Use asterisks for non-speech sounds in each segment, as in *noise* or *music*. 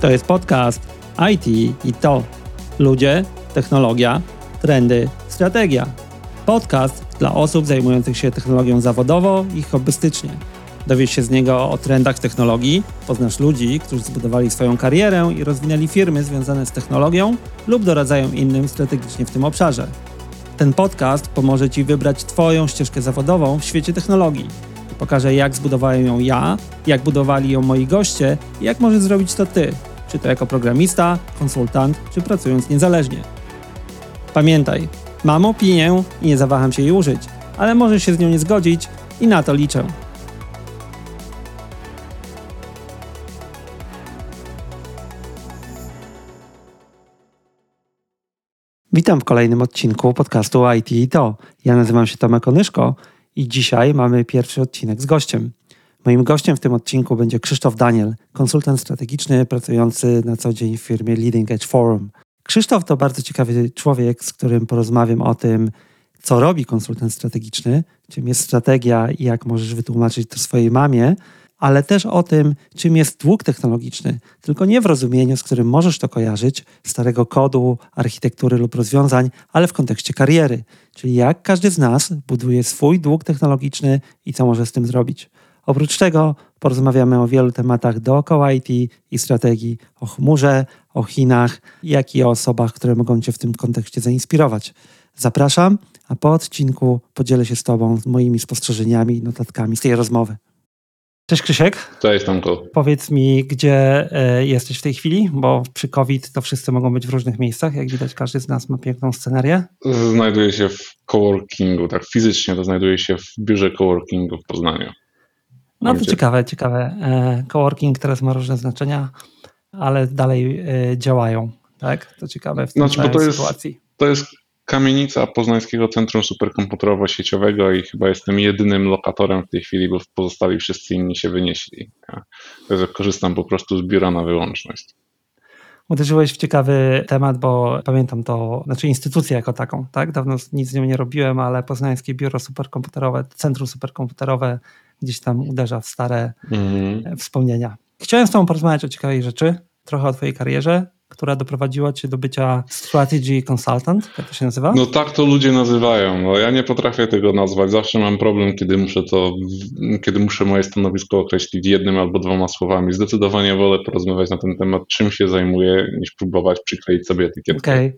To jest podcast IT i to. Ludzie, technologia, trendy, strategia. Podcast dla osób zajmujących się technologią zawodowo i hobbystycznie. Dowiesz się z niego o trendach technologii, poznasz ludzi, którzy zbudowali swoją karierę i rozwinęli firmy związane z technologią lub doradzają innym strategicznie w tym obszarze. Ten podcast pomoże Ci wybrać Twoją ścieżkę zawodową w świecie technologii. Pokażę, jak zbudowałem ją ja, jak budowali ją moi goście i jak możesz zrobić to Ty, czy to jako programista, konsultant, czy pracując niezależnie. Pamiętaj, mam opinię i nie zawaham się jej użyć, ale możesz się z nią nie zgodzić i na to liczę. Witam w kolejnym odcinku podcastu IT i to. Ja nazywam się Tomek Onyszko i dzisiaj mamy pierwszy odcinek z gościem. Moim gościem w tym odcinku będzie Krzysztof Daniel, konsultant strategiczny pracujący na co dzień w firmie Leading Edge Forum. Krzysztof to bardzo ciekawy człowiek, z którym porozmawiam o tym, co robi konsultant strategiczny, czym jest strategia i jak możesz wytłumaczyć to swojej mamie, ale też o tym, czym jest dług technologiczny, tylko nie w rozumieniu, z którym możesz to kojarzyć, starego kodu, architektury lub rozwiązań, ale w kontekście kariery, czyli jak każdy z nas buduje swój dług technologiczny i co może z tym zrobić. Oprócz tego porozmawiamy o wielu tematach dookoła IT i strategii, o chmurze, o Chinach, jak i o osobach, które mogą Cię w tym kontekście zainspirować. Zapraszam, a po odcinku podzielę się z Tobą moimi spostrzeżeniami i notatkami z tej rozmowy. Cześć Krzysiek. Cześć Tomku. Powiedz mi, gdzie e, jesteś w tej chwili, bo przy COVID to wszyscy mogą być w różnych miejscach. Jak widać, każdy z nas ma piękną scenerię. Znajduję się w coworkingu, tak fizycznie to znajduję się w biurze coworkingu w Poznaniu. No to ciekawe, ciekawe. E, coworking teraz ma różne znaczenia, ale dalej e, działają, tak? To ciekawe w tej znaczy, bo to jest, sytuacji. To jest kamienica Poznańskiego Centrum Superkomputerowo-Sieciowego i chyba jestem jedynym lokatorem w tej chwili, bo pozostali wszyscy inni się wynieśli. Ja, korzystam po prostu z biura na wyłączność. Uderzyłeś w ciekawy temat, bo pamiętam to, znaczy instytucję jako taką, tak? Dawno nic z nią nie robiłem, ale Poznańskie Biuro Superkomputerowe, Centrum Superkomputerowe gdzieś tam uderza w stare mm. wspomnienia. Chciałem z Tobą porozmawiać o ciekawej rzeczy, trochę o Twojej karierze, która doprowadziła cię do bycia strategy consultant, jak to się nazywa? No tak to ludzie nazywają. No, ja nie potrafię tego nazwać. Zawsze mam problem, kiedy muszę to, kiedy muszę moje stanowisko określić jednym albo dwoma słowami. Zdecydowanie wolę porozmawiać na ten temat, czym się zajmuję, niż próbować przykleić sobie etykietkę. Okay.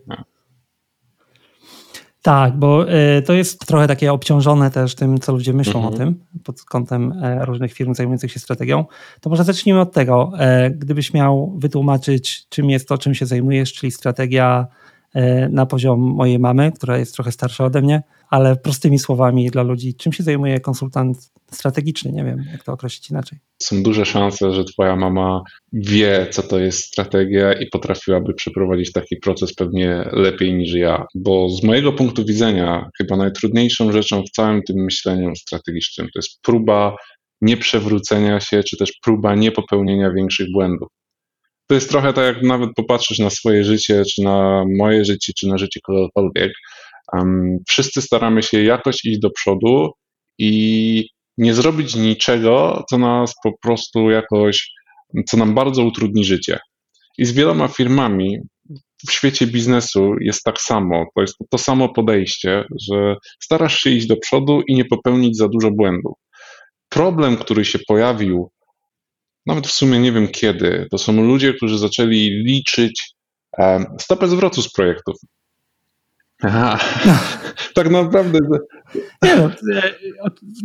Tak, bo y, to jest trochę takie obciążone też tym, co ludzie myślą mhm. o tym pod kątem e, różnych firm zajmujących się strategią. To może zacznijmy od tego. E, gdybyś miał wytłumaczyć, czym jest to, czym się zajmujesz, czyli strategia e, na poziom mojej mamy, która jest trochę starsza ode mnie, ale prostymi słowami dla ludzi, czym się zajmuje konsultant strategiczny? Nie wiem, jak to określić inaczej. Są duże szanse, że twoja mama wie, co to jest strategia i potrafiłaby przeprowadzić taki proces pewnie lepiej niż ja, bo z mojego punktu widzenia chyba najtrudniejszą rzeczą w całym tym myśleniu strategicznym to jest próba nieprzewrócenia się, czy też próba niepopełnienia większych błędów. To jest trochę tak, jak nawet popatrzysz na swoje życie, czy na moje życie, czy na życie kogokolwiek, Um, wszyscy staramy się jakoś iść do przodu i nie zrobić niczego, co nas po prostu jakoś, co nam bardzo utrudni życie. I z wieloma firmami w świecie biznesu jest tak samo. To jest to samo podejście, że starasz się iść do przodu i nie popełnić za dużo błędów. Problem, który się pojawił, nawet w sumie nie wiem kiedy, to są ludzie, którzy zaczęli liczyć stopę zwrotu z projektów. Aha. No. *laughs* tak naprawdę. Nie no, e,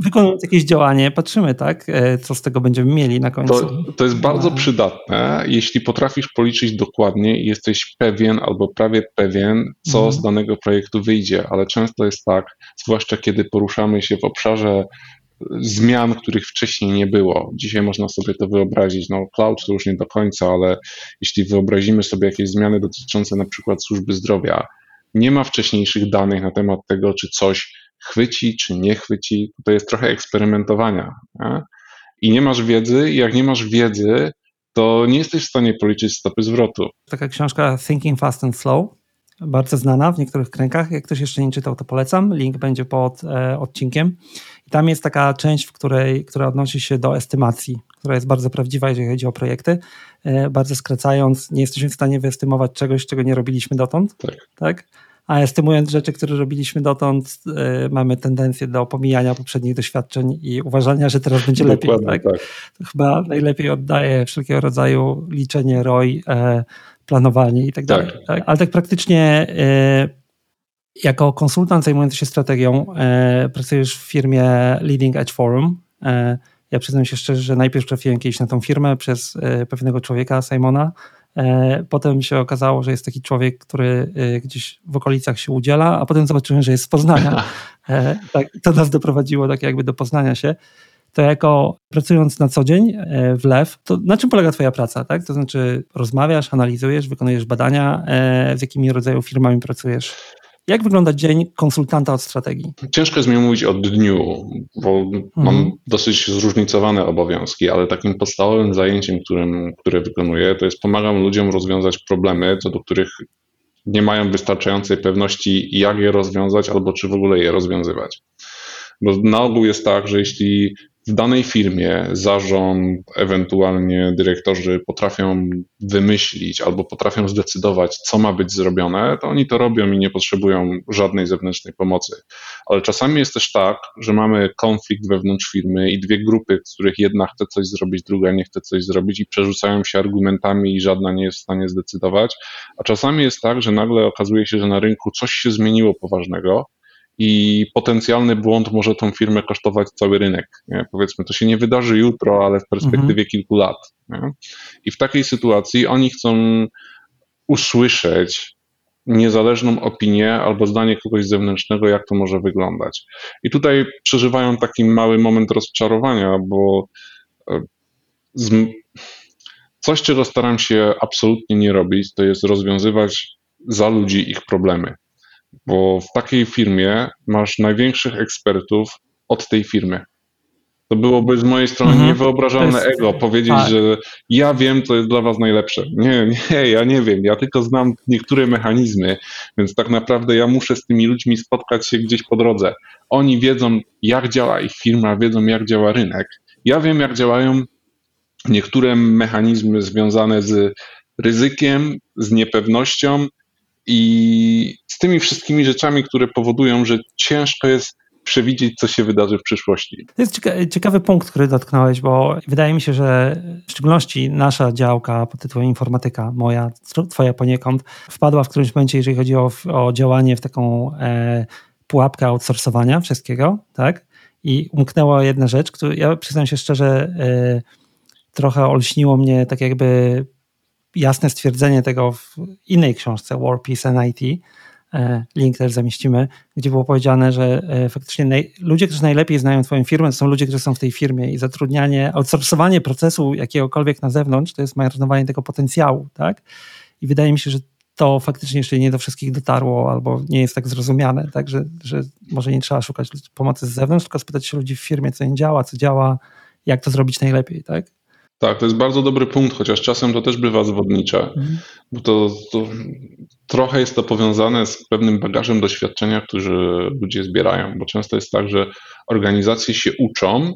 wykonując jakieś działanie, patrzymy, tak, e, co z tego będziemy mieli na końcu. To, to jest bardzo no. przydatne, jeśli potrafisz policzyć dokładnie i jesteś pewien albo prawie pewien, co mhm. z danego projektu wyjdzie, ale często jest tak, zwłaszcza kiedy poruszamy się w obszarze zmian, których wcześniej nie było. Dzisiaj można sobie to wyobrazić. No, cloud to już nie do końca, ale jeśli wyobrazimy sobie jakieś zmiany dotyczące na przykład służby zdrowia, nie ma wcześniejszych danych na temat tego, czy coś chwyci, czy nie chwyci. To jest trochę eksperymentowania. Nie? I nie masz wiedzy, i jak nie masz wiedzy, to nie jesteś w stanie policzyć stopy zwrotu. Taka książka Thinking Fast and Slow, bardzo znana w niektórych kręgach. Jak ktoś jeszcze nie czytał, to polecam. Link będzie pod e, odcinkiem. I tam jest taka część, w której, która odnosi się do estymacji, która jest bardzo prawdziwa, jeżeli chodzi o projekty. E, bardzo skracając, nie jesteśmy w stanie wyestymować czegoś, czego nie robiliśmy dotąd. Tak. tak? A estymując rzeczy, które robiliśmy dotąd, e, mamy tendencję do pomijania poprzednich doświadczeń i uważania, że teraz będzie lepiej. Tak? tak? To chyba najlepiej oddaje wszelkiego rodzaju liczenie ROI, e, planowanie i tak dalej. Tak. tak? Ale tak praktycznie jako konsultant zajmujący się strategią e, pracujesz w firmie Leading Edge Forum. E, ja przyznam się szczerze, że najpierw trafiłem kiedyś na tą firmę przez e, pewnego człowieka, Simona. E, potem się okazało, że jest taki człowiek, który e, gdzieś w okolicach się udziela, a potem zobaczyłem, że jest z Poznania. *laughs* E, tak, to nas doprowadziło tak jakby do poznania się to jako pracując na co dzień w LEW, to na czym polega Twoja praca? Tak? To znaczy rozmawiasz, analizujesz, wykonujesz badania, z jakimi rodzaju firmami pracujesz? Jak wygląda dzień konsultanta od strategii? Ciężko jest mi mówić o dniu, bo mhm. mam dosyć zróżnicowane obowiązki, ale takim podstawowym zajęciem, którym, które wykonuję, to jest pomagam ludziom rozwiązać problemy, co do których nie mają wystarczającej pewności, jak je rozwiązać, albo czy w ogóle je rozwiązywać. Bo na ogół jest tak, że jeśli w danej firmie zarząd, ewentualnie dyrektorzy potrafią wymyślić albo potrafią zdecydować, co ma być zrobione, to oni to robią i nie potrzebują żadnej zewnętrznej pomocy. Ale czasami jest też tak, że mamy konflikt wewnątrz firmy i dwie grupy, z których jedna chce coś zrobić, druga nie chce coś zrobić i przerzucają się argumentami i żadna nie jest w stanie zdecydować. A czasami jest tak, że nagle okazuje się, że na rynku coś się zmieniło poważnego i potencjalny błąd może tą firmę kosztować cały rynek. Nie? Powiedzmy, to się nie wydarzy jutro, ale w perspektywie mhm. kilku lat. Nie? I w takiej sytuacji oni chcą usłyszeć niezależną opinię albo zdanie kogoś zewnętrznego, jak to może wyglądać. I tutaj przeżywają taki mały moment rozczarowania, bo e, z... coś, czego staram się absolutnie nie robić, to jest rozwiązywać za ludzi ich problemy bo w takiej firmie masz największych ekspertów od tej firmy. To byłoby z mojej strony mhm. niewyobrażalne jest... ego powiedzieć, tak. że ja wiem, co jest dla was najlepsze. Nie, nie, ja nie wiem. Ja tylko znam niektóre mechanizmy, więc tak naprawdę ja muszę z tymi ludźmi spotkać się gdzieś po drodze. Oni wiedzą, jak działa ich firma, wiedzą, jak działa rynek. Ja wiem, jak działają niektóre mechanizmy związane z ryzykiem, z niepewnością, i z tymi wszystkimi rzeczami, które powodują, że ciężko jest przewidzieć, co się wydarzy w przyszłości. To jest ciekawy punkt, który dotknąłeś, bo wydaje mi się, że w szczególności nasza działka pod tytułem informatyka, moja, twoja poniekąd, wpadła w którymś momencie, jeżeli chodzi o, o działanie w taką e, pułapkę outsourcowania wszystkiego, tak? I umknęła jedna rzecz, która ja przyznam się szczerze, e, trochę olśniło mnie tak jakby jasne stwierdzenie tego w innej książce, War, Peace and IT, e, link też zamieścimy, gdzie było powiedziane, że e, faktycznie naj, ludzie, którzy najlepiej znają Twoją firmę, to są ludzie, którzy są w tej firmie i zatrudnianie, outsourcowanie procesu jakiegokolwiek na zewnątrz, to jest marnowanie tego potencjału, tak? I wydaje mi się, że to faktycznie jeszcze nie do wszystkich dotarło albo nie jest tak zrozumiane, tak? Że, że może nie trzeba szukać pomocy z zewnątrz, tylko spytać się ludzi w firmie, co im działa, co działa, jak to zrobić najlepiej, tak? Tak, to jest bardzo dobry punkt, chociaż czasem to też bywa zwodnicze, mhm. bo to, to, trochę jest to powiązane z pewnym bagażem doświadczenia, który ludzie zbierają, bo często jest tak, że organizacje się uczą,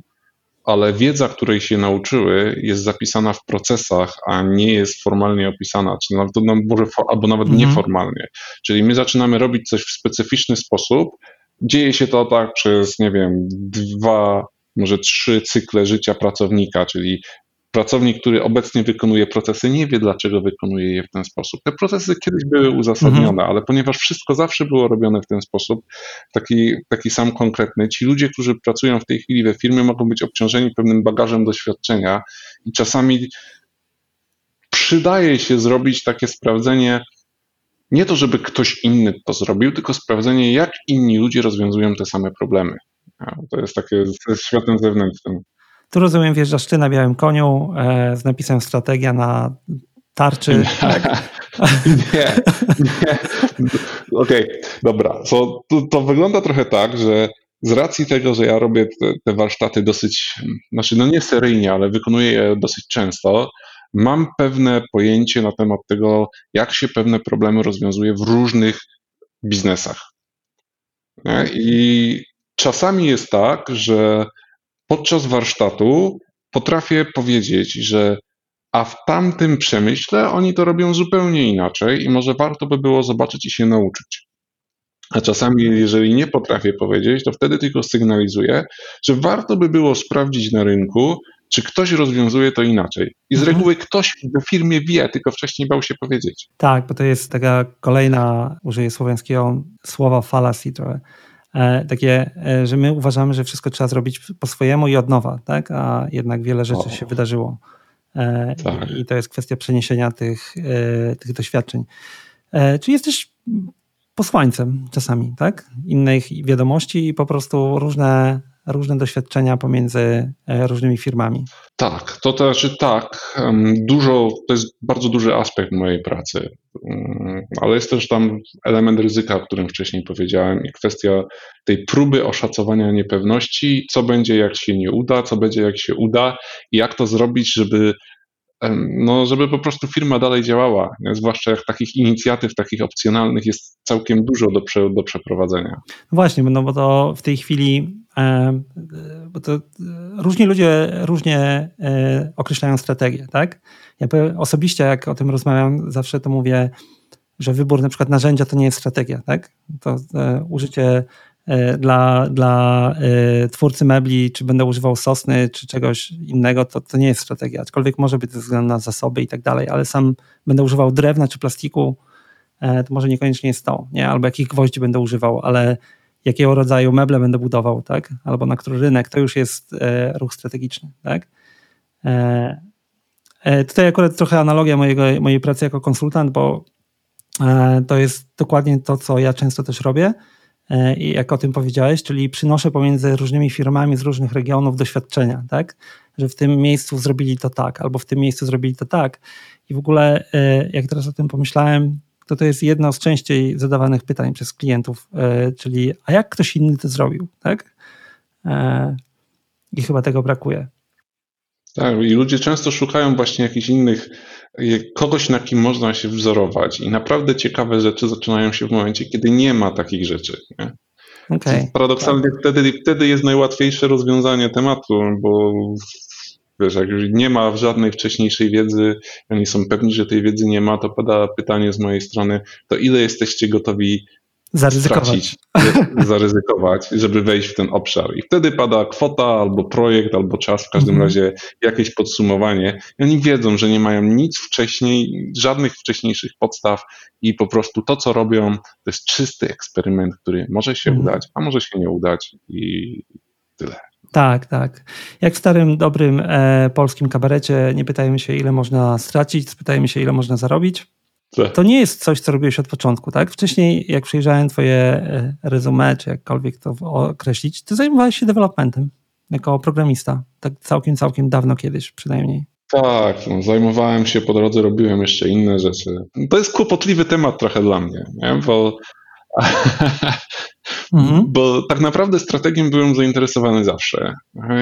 ale wiedza, której się nauczyły, jest zapisana w procesach, a nie jest formalnie opisana, czy nawet, no, może, albo nawet mhm. nieformalnie. Czyli my zaczynamy robić coś w specyficzny sposób, dzieje się to tak przez, nie wiem, dwa, może trzy cykle życia pracownika, czyli pracownik, który obecnie wykonuje procesy, nie wie, dlaczego wykonuje je w ten sposób. Te procesy kiedyś były uzasadnione, mhm. ale ponieważ wszystko zawsze było robione w ten sposób, taki, taki sam konkretny, ci ludzie, którzy pracują w tej chwili we firmie, mogą być obciążeni pewnym bagażem doświadczenia i czasami przydaje się zrobić takie sprawdzenie, nie to, żeby ktoś inny to zrobił, tylko sprawdzenie, jak inni ludzie rozwiązują te same problemy. To jest takie ze światem zewnętrznym. Tu rozumiem, wjeżdżasz ty na białym koniu e, z napisem strategia na tarczy. Tak. nie, nie. Okej, okay, dobra. So, to, to, wygląda trochę tak, że z racji tego, że ja robię te, te warsztaty dosyć, znaczy no nie seryjnie, ale wykonuję je dosyć często, mam pewne pojęcie na temat tego, jak się pewne problemy rozwiązuje w różnych biznesach. I czasami jest tak, że podczas warsztatu potrafię powiedzieć, że a w tamtym przemyśle oni to robią zupełnie inaczej i może warto by było zobaczyć i się nauczyć. A czasami, jeżeli nie potrafię powiedzieć, to wtedy tylko sygnalizuję, że warto by było sprawdzić na rynku, czy ktoś rozwiązuje to inaczej. I z mhm. reguły ktoś w firmie wie, tylko wcześniej bał się powiedzieć. Tak, bo to jest taka kolejna, użyję słowiańskiego słowa fallacy trochę. E, takie, e, że my uważamy, że wszystko trzeba zrobić po swojemu i od nowa, tak? a jednak wiele rzeczy o. się wydarzyło. E, tak. I to jest kwestia przeniesienia tych, tych doświadczeń. Czy jesteś posłańcem czasami, tak? Innych wiadomości i po prostu różne różne doświadczenia pomiędzy e, różnymi firmami. Tak, to znaczy tak, dużo, to jest bardzo duży aspekt mojej pracy, mm, ale jest też tam element ryzyka, o którym wcześniej powiedziałem i kwestia tej próby oszacowania niepewności, co będzie jak się nie uda, co będzie jak się uda i jak to zrobić, żeby no, żeby po prostu firma dalej działała, nie? zwłaszcza jak takich inicjatyw, takich opcjonalnych jest całkiem dużo do, prze, do przeprowadzenia. No właśnie, no bo to w tej chwili e, bo to różni ludzie różnie e, określają strategię, tak? Ja osobiście, jak o tym rozmawiam, zawsze to mówię, że wybór na przykład narzędzia to nie jest strategia, tak? To e, użycie E, dla, dla e, twórcy mebli, czy będę używał sosny, czy czegoś innego, to, to nie jest strategia. Aczkolwiek może być ze względu na zasoby i tak dalej, ale sam będę używał drewna czy plastiku, e, to może niekoniecznie jest to, nie? Albo jakich gwoździ będę używał, ale jakiego rodzaju meble będę budował, tak? Albo na który rynek, to już jest ruch strategiczny, tak? Tutaj akurat trochę analogia mojego, mojej pracy jako konsultant, bo to jest dokładnie to, co ja często też robię E, i jak o tym powiedziałeś, czyli przynoszę pomiędzy różnymi firmami z różnych regionów doświadczenia, tak? Że w tym miejscu zrobili to tak, albo w tym miejscu zrobili to tak. I w ogóle, e, jak teraz o tym pomyślałem, to to jest jedno z częściej zadawanych pytań przez klientów, e, czyli a jak ktoś inny to zrobił, tak? I chyba tego brakuje. Tak, i ludzie często szukają właśnie jakichś innych, kogoś na kim można się wzorować. I naprawdę ciekawe rzeczy zaczynają się w momencie, kiedy nie ma takich rzeczy. Nie? Okay. Paradoksalnie tak. wtedy, wtedy jest najłatwiejsze rozwiązanie tematu, bo wiesz, jak już nie ma żadnej wcześniejszej wiedzy, oni są pewni, że tej wiedzy nie ma, to pada pytanie z mojej strony, to ile jesteście gotowi zaryzykować. Stracić, zaryzykować, żeby wejść w ten obszar. I wtedy pada kwota albo projekt, albo czas, w każdym mhm. razie jakieś podsumowanie. I oni wiedzą, że nie mają nic wcześniej, żadnych wcześniejszych podstaw i po prostu to, co robią, to jest czysty eksperyment, który może się mhm. udać, a może się nie udać i tyle. Tak, tak. Jak w starym, dobrym e, polskim kabarecie, nie pytajmy się, ile można stracić, spytajmy się, ile można zarobić. Tak. To nie jest coś, co robiłeś od początku, tak? Wcześniej, jak przejrzałem twoje e, resume, czy jakkolwiek to określić, ty zajmowałeś się developmentem jako programista. Tak całkiem, całkiem dawno kiedyś przynajmniej. Tak, no, zajmowałem się po drodze, robiłem jeszcze inne rzeczy. To jest kłopotliwy temat trochę dla mnie, nie? bo Mhm. Bo tak naprawdę strategiem byłem zainteresowany zawsze.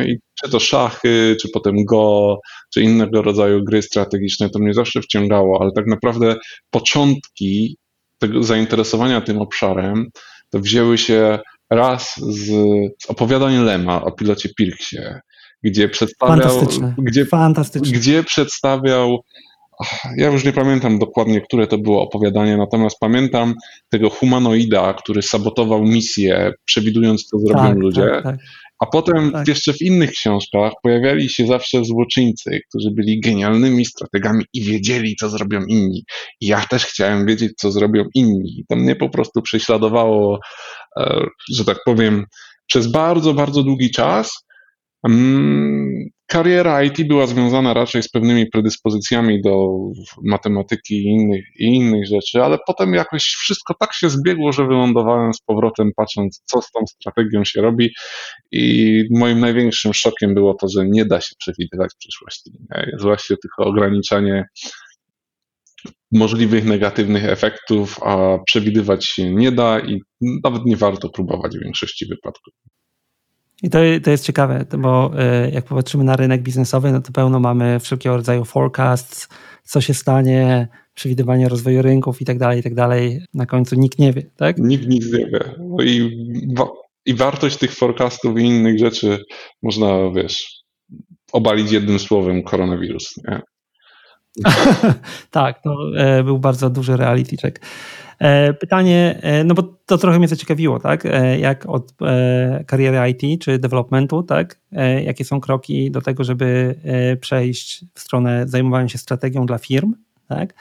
I czy to szachy, czy potem Go, czy innego rodzaju gry strategiczne, to mnie zawsze wciągało, ale tak naprawdę początki tego zainteresowania tym obszarem to wzięły się raz z, z opowiadań Lema o pilocie Pirksie, gdzie przedstawiał, gdzie, gdzie przedstawiał ja już nie pamiętam dokładnie, które to było opowiadanie, natomiast pamiętam tego humanoida, który sabotował misję, przewidując, co zrobią tak, ludzie. Tak, tak. A potem tak. jeszcze w innych książkach pojawiali się zawsze złoczyńcy, którzy byli genialnymi strategami i wiedzieli, co zrobią inni. I ja też chciałem wiedzieć, co zrobią inni. To mnie po prostu prześladowało, e, że tak powiem, przez bardzo, bardzo długi czas. Kariera IT była związana raczej z pewnymi predyspozycjami do matematyki i innych, i innych rzeczy, ale potem jakoś wszystko tak się zbiegło, że wylądowałem z powrotem, patrząc, co z tą strategią się robi. I moim największym szokiem było to, że nie da się przewidywać przyszłości. Jest właśnie tylko ograniczanie możliwych negatywnych efektów, a przewidywać się nie da i nawet nie warto próbować w większości wypadków. I to, to jest ciekawe, bo e, jak popatrzymy na rynek biznesowy, no to pełno mamy wszelkiego rodzaju forecasts, co się stanie, przewidywanie rozwoju rynków i tak dalej, i tak dalej. Na końcu nikt nie wie, tak? Nikt nic nie wie. No i i wartość tych forecastów i innych rzeczy można, wiesz, obalić jednym słowem koronawirus. Nie? *laughs* tak, to e, był bardzo duży reality check. E, pytanie, e, no bo to trochę mnie zaciekawiło, tak? Jak od kariery IT czy developmentu, tak? Jakie są kroki do tego, żeby przejść w stronę zajmowania się strategią dla firm, tak?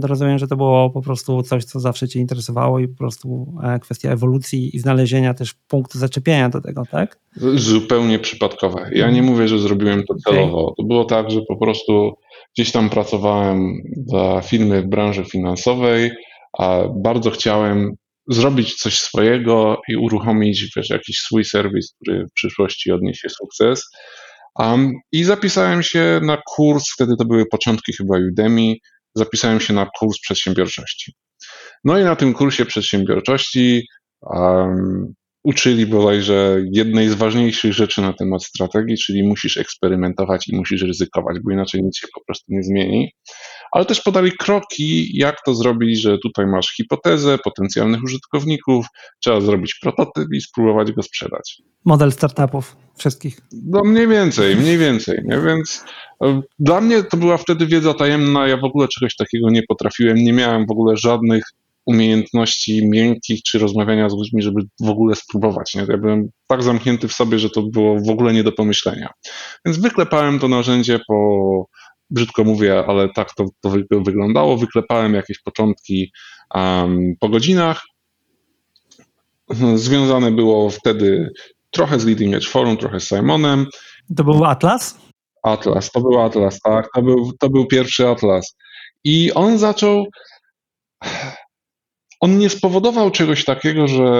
To rozumiem, że to było po prostu coś, co zawsze Cię interesowało i po prostu kwestia ewolucji i znalezienia też punktu zaczepienia do tego, tak? Zupełnie przypadkowe. Ja nie mhm. mówię, że zrobiłem to celowo. Okay. To było tak, że po prostu Gdzieś tam pracowałem dla firmy w branży finansowej, a bardzo chciałem zrobić coś swojego i uruchomić wiesz, jakiś swój serwis, który w przyszłości odniesie sukces. Um, I zapisałem się na kurs, wtedy to były początki chyba Udemy, zapisałem się na kurs przedsiębiorczości. No i na tym kursie przedsiębiorczości um, uczyli bodajże jednej z ważniejszych rzeczy na temat strategii, czyli musisz eksperymentować i musisz ryzykować, bo inaczej nic się po prostu nie zmieni. Ale też podali kroki, jak to zrobić, że tutaj masz hipotezę, potencjalnych użytkowników, trzeba zrobić prototyp i spróbować go sprzedać. Model startupów wszystkich. No mniej więcej, mniej więcej. Nie? Więc e, dla mnie to była wtedy wiedza tajemna, ja w ogóle czegoś takiego nie potrafiłem, nie miałem w ogóle żadnych umiejętności miękkich czy rozmawiania z ludźmi, żeby w ogóle spróbować. Nie? Ja byłem tak zamknięty w sobie, że to było w ogóle nie do pomyślenia. Więc wyklepałem to narzędzie po, brzydko mówię, ale tak to, to wyglądało. Wyklepałem jakieś początki um, po godzinach. Związane było wtedy trochę z Leading Edge Forum, trochę z Simonem. To był Atlas? Atlas, to był Atlas, tak. To był, to był pierwszy Atlas. I on zaczął on nie spowodował czegoś takiego, że,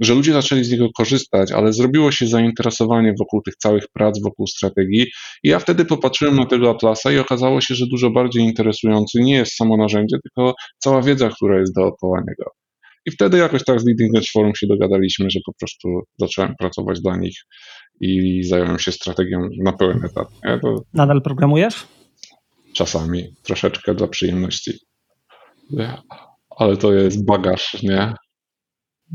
że ludzie zaczęli z niego korzystać, ale zrobiło się zainteresowanie wokół tych całych prac, wokół strategii. I ja wtedy popatrzyłem na tego Atlasa i okazało się, że dużo bardziej interesujący nie jest samo narzędzie, tylko cała wiedza, która jest dookoła niego. I wtedy jakoś tak z Leading Edge Forum się dogadaliśmy, że po prostu zacząłem pracować dla nich i zająłem się strategią na pełen etat. To... Nadal programujesz? Czasami, troszeczkę dla przyjemności. Ale to jest bagaż, nie?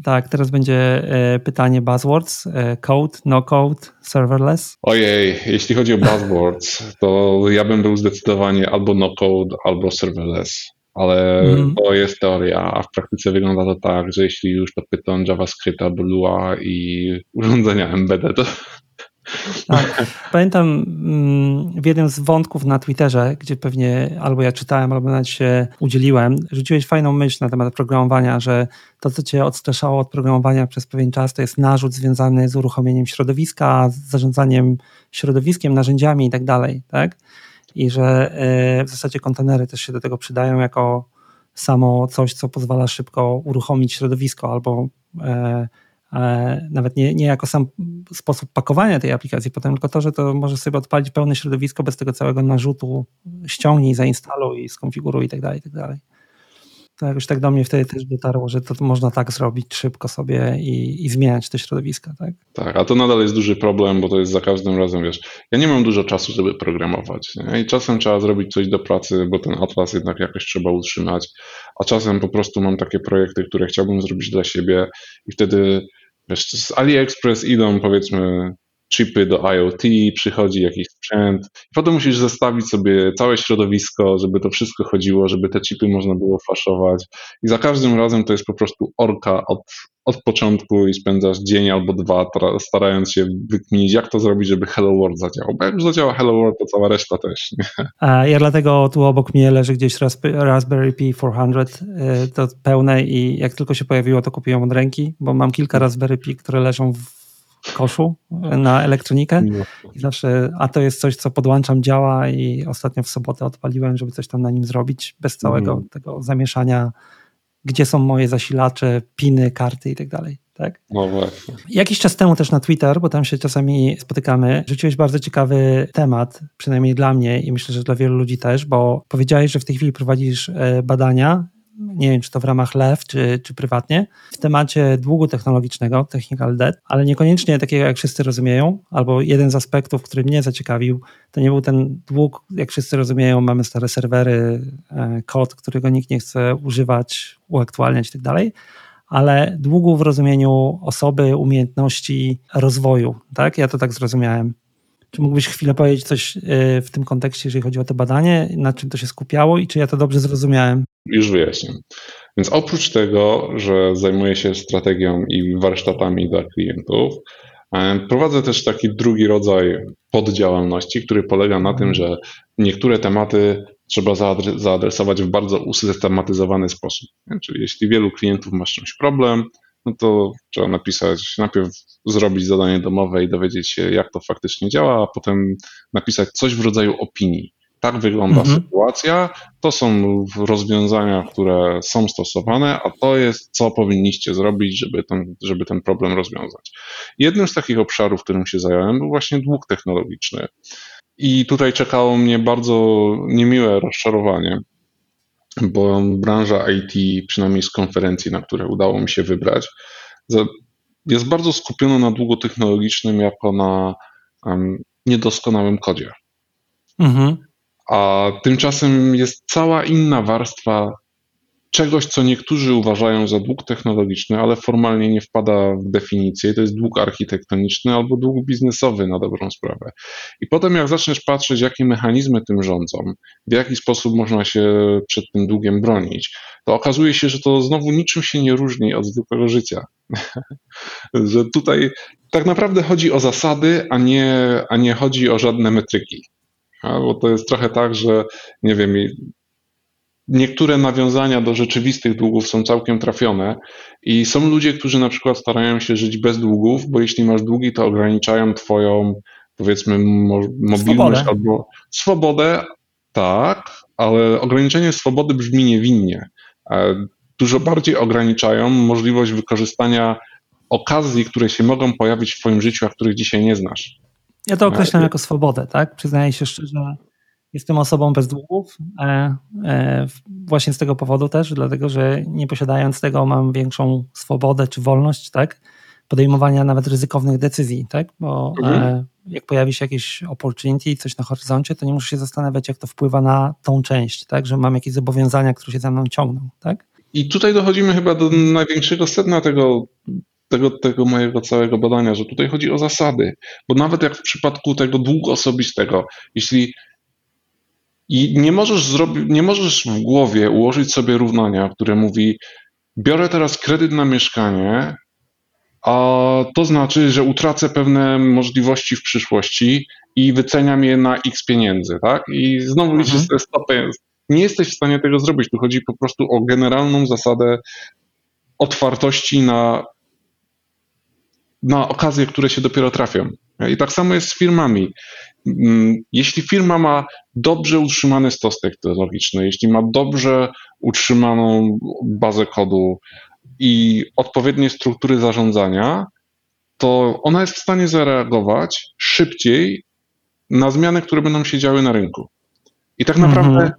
Tak, teraz będzie e, pytanie buzzwords. E, code, no code, serverless? Ojej, jeśli chodzi o buzzwords, to ja bym był zdecydowanie albo no code, albo serverless. Ale mm. to jest teoria, a w praktyce wygląda to tak, że jeśli już to Python, JavaScript, Lua i urządzenia embedded, tak. Pamiętam mm, w jednym z wątków na Twitterze, gdzie pewnie albo ja czytałem, albo nawet się udzieliłem, rzuciłeś fajną myśl na temat programowania, że to, co cię odstraszało od programowania przez pewien czas, to jest narzut związany z uruchomieniem środowiska, z zarządzaniem środowiskiem, narzędziami i tak dalej, tak? I że e, w zasadzie kontenery też się do tego przydają jako samo coś, co pozwala szybko uruchomić środowisko albo e, E, nawet nie, nie jako sam sposób pakowania tej aplikacji potem, tylko to, że to może sobie odpalić pełne środowisko bez tego całego narzutu, ściągnij, zainstaluj, skonfiguruj i tak dalej, i tak dalej. To jakoś tak do mnie wtedy też dotarło, że to można tak zrobić szybko sobie i, i zmieniać te środowiska, tak? Tak, a to nadal jest duży problem, bo to jest za każdym razem, wiesz, ja nie mam dużo czasu, żeby programować nie? i czasem trzeba zrobić coś do pracy, bo ten atlas jednak jakoś trzeba utrzymać, a czasem po prostu mam takie projekty, które chciałbym zrobić dla siebie i wtedy wiesz, z AliExpress idą powiedzmy chipy do IoT, przychodzi jakiś sprzęt. Potem musisz zestawić sobie całe środowisko, żeby to wszystko chodziło, żeby te chipy można było flashować. I za każdym razem to jest po prostu orka od, od początku i spędzasz dzień albo dwa starając się wykminić, jak to zrobić, żeby Hello World zadziałał. Bo jak już zadziała Hello World, to cała reszta też. Nie? A ja dlatego tu obok mnie leży gdzieś Raspberry Pi 400, y, to pełne i jak tylko się pojawiło, to kupiłem od ręki, bo mam kilka Raspberry Pi, które leżą w koszu na elektronikę no. i zawsze, a to jest coś, co podłączam, działa i ostatnio w sobotę odpaliłem, żeby coś tam na nim zrobić, bez całego mm. tego zamieszania, gdzie są moje zasilacze, piny, karty i tak dalej. Tak? No właśnie. Jakiś czas temu też na Twitter, bo tam się czasami spotykamy, rzuciłeś bardzo ciekawy temat, przynajmniej dla mnie i myślę, że dla wielu ludzi też, bo powiedziałeś, że w tej chwili prowadzisz e, badania nie wiem czy to w ramach LEW, czy, czy prywatnie, w temacie długu technologicznego, technical debt, ale niekoniecznie takiego, jak wszyscy rozumieją, albo jeden z aspektów, który mnie zaciekawił, to nie był ten dług, jak wszyscy rozumieją, mamy stare serwery, e, kod, którego nikt nie chce używać, uaktualniać i tak ale długu w rozumieniu osoby, umiejętności, rozwoju. Tak? Ja to tak zrozumiałem. Czy mógłbyś chwilę powiedzieć coś y, w tym kontekście, jeżeli chodzi o to badanie, na czym to się skupiało i czy ja to dobrze zrozumiałem? Już wyjaśnię. Więc oprócz tego, że zajmuję się strategią i warsztatami dla klientów, prowadzę też taki drugi rodzaj poddziałalności, który polega na tym, że niektóre tematy trzeba zaadresować w bardzo usystematyzowany sposób. Czyli jeśli wielu klientów ma czymś problem, no to trzeba napisać, najpierw zrobić zadanie domowe i dowiedzieć się, jak to faktycznie działa, a potem napisać coś w rodzaju opinii. Tak wygląda mhm. sytuacja, to są rozwiązania, które są stosowane, a to jest, co powinniście zrobić, żeby ten, żeby ten problem rozwiązać. Jednym z takich obszarów, którym się zająłem, był właśnie dług technologiczny. I tutaj czekało mnie bardzo niemiłe rozczarowanie, bo branża IT, przynajmniej z konferencji, na które udało mi się wybrać, jest bardzo skupiona na długu technologicznym jako na niedoskonałym kodzie. Mhm. A tymczasem jest cała inna warstwa czegoś, co niektórzy uważają za dług technologiczny, ale formalnie nie wpada w definicję. To jest dług architektoniczny albo dług biznesowy na dobrą sprawę. I potem, jak zaczniesz patrzeć, jakie mechanizmy tym rządzą, w jaki sposób można się przed tym długiem bronić, to okazuje się, że to znowu niczym się nie różni od zwykłego życia. *laughs* że tutaj tak naprawdę chodzi o zasady, a nie, a nie chodzi o żadne metryki. Bo to jest trochę tak, że nie wiem, niektóre nawiązania do rzeczywistych długów są całkiem trafione i są ludzie, którzy na przykład starają się żyć bez długów, bo jeśli masz długi, to ograniczają twoją powiedzmy mobilność swobodę. albo swobodę, tak, ale ograniczenie swobody brzmi niewinnie. Dużo bardziej ograniczają możliwość wykorzystania okazji, które się mogą pojawić w twoim życiu, a których dzisiaj nie znasz. Ja to określam jako swobodę, tak? Przyznaję się szczerze, Jestem osobą bez długów, e, e, właśnie z tego powodu też, dlatego że nie posiadając tego mam większą swobodę czy wolność, tak? Podejmowania nawet ryzykownych decyzji, tak? Bo e, mhm. jak pojawi się jakieś opportunity, coś na horyzoncie, to nie muszę się zastanawiać, jak to wpływa na tą część, tak? Że mam jakieś zobowiązania, które się ze mną ciągną, tak? I tutaj dochodzimy chyba do największego sedna tego, tego, tego mojego całego badania, że tutaj chodzi o zasady, bo nawet jak w przypadku tego długu osobistego, jeśli i nie możesz, zrobić, nie możesz w głowie ułożyć sobie równania, które mówi, biorę teraz kredyt na mieszkanie, a to znaczy, że utracę pewne możliwości w przyszłości i wyceniam je na x pieniędzy, tak? I znowu mhm. liczysz sobie stopy. Nie jesteś w stanie tego zrobić. Tu chodzi po prostu o generalną zasadę otwartości na, na okazje, które się dopiero trafią. I tak samo jest z firmami. Mm, jeśli firma ma dobrze utrzymany stos technologiczny, jeśli ma dobrze utrzymaną bazę kodu i odpowiednie struktury zarządzania, to ona jest w stanie zareagować szybciej na zmiany, które będą się działy na rynku. I tak naprawdę mhm.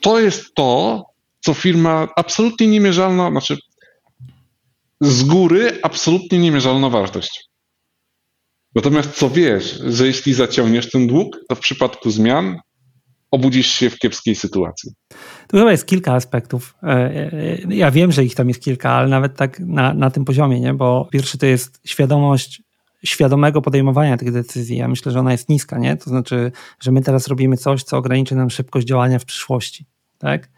to jest to, co firma absolutnie niemierzalna, znaczy z góry absolutnie niemierzalna wartość. Natomiast co wiesz, że jeśli zaciągniesz ten dług, to w przypadku zmian obudzisz się w kiepskiej sytuacji. Tu chyba jest kilka aspektów. E, e, ja wiem, że ich tam jest kilka, ale nawet tak na, na tym poziomie, nie? bo pierwszy to jest świadomość świadomego podejmowania tych decyzji. Ja myślę, że ona jest niska, nie? To znaczy, że my teraz robimy coś, co ograniczy nam szybkość działania w przyszłości, tak?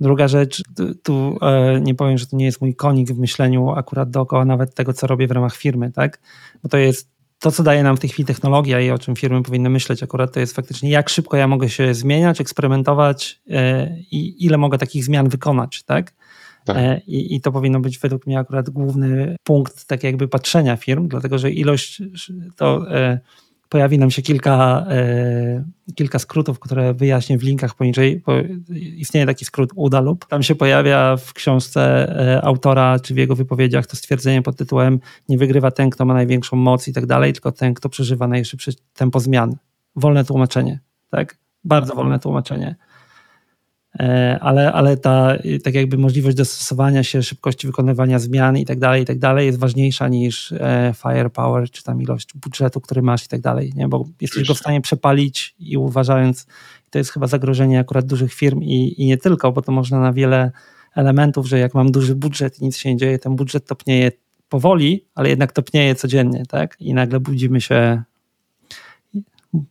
Druga rzecz, tu, e, nie powiem, że to nie jest mój konik w myśleniu akurat dookoła nawet tego, co robię w ramach firmy, tak? Bo to jest to, co daje nam w tej chwili technologia i o czym firmy powinny myśleć akurat, to jest faktycznie jak szybko ja mogę się zmieniać, eksperymentować e, i ile mogę takich zmian wykonać, tak? tak. E, I, I, to powinno być według mnie akurat główny punkt tak jakby patrzenia firm, dlatego że ilość to e, pojawi nam się kilka, e, kilka skrótów, które wyjaśnię w linkach poniżej. Istnieje taki skrót UDA lub. Tam się pojawia w książce e, autora, czy w jego wypowiedziach to stwierdzenie pod tytułem nie wygrywa ten, kto ma największą moc i tak dalej, tylko ten, kto przeżywa najszybsze tempo zmian. Wolne tłumaczenie, tak? Bardzo wolne tłumaczenie. E, ale, ale ta tak jakby możliwość dostosowania się, szybkości wykonywania zmian i tak dalej, i tak dalej jest ważniejsza niż e, firepower, czy tam ilość budżetu, który masz i tak dalej, nie? bo jesteś go w stanie przepalić i uważając, to jest chyba zagrożenie akurat dużych firm i, i nie tylko, bo to można na wiele elementów, że jak mam duży budżet i nic się nie dzieje, ten budżet topnieje powoli, ale jednak topnieje codziennie, tak? I nagle budzimy się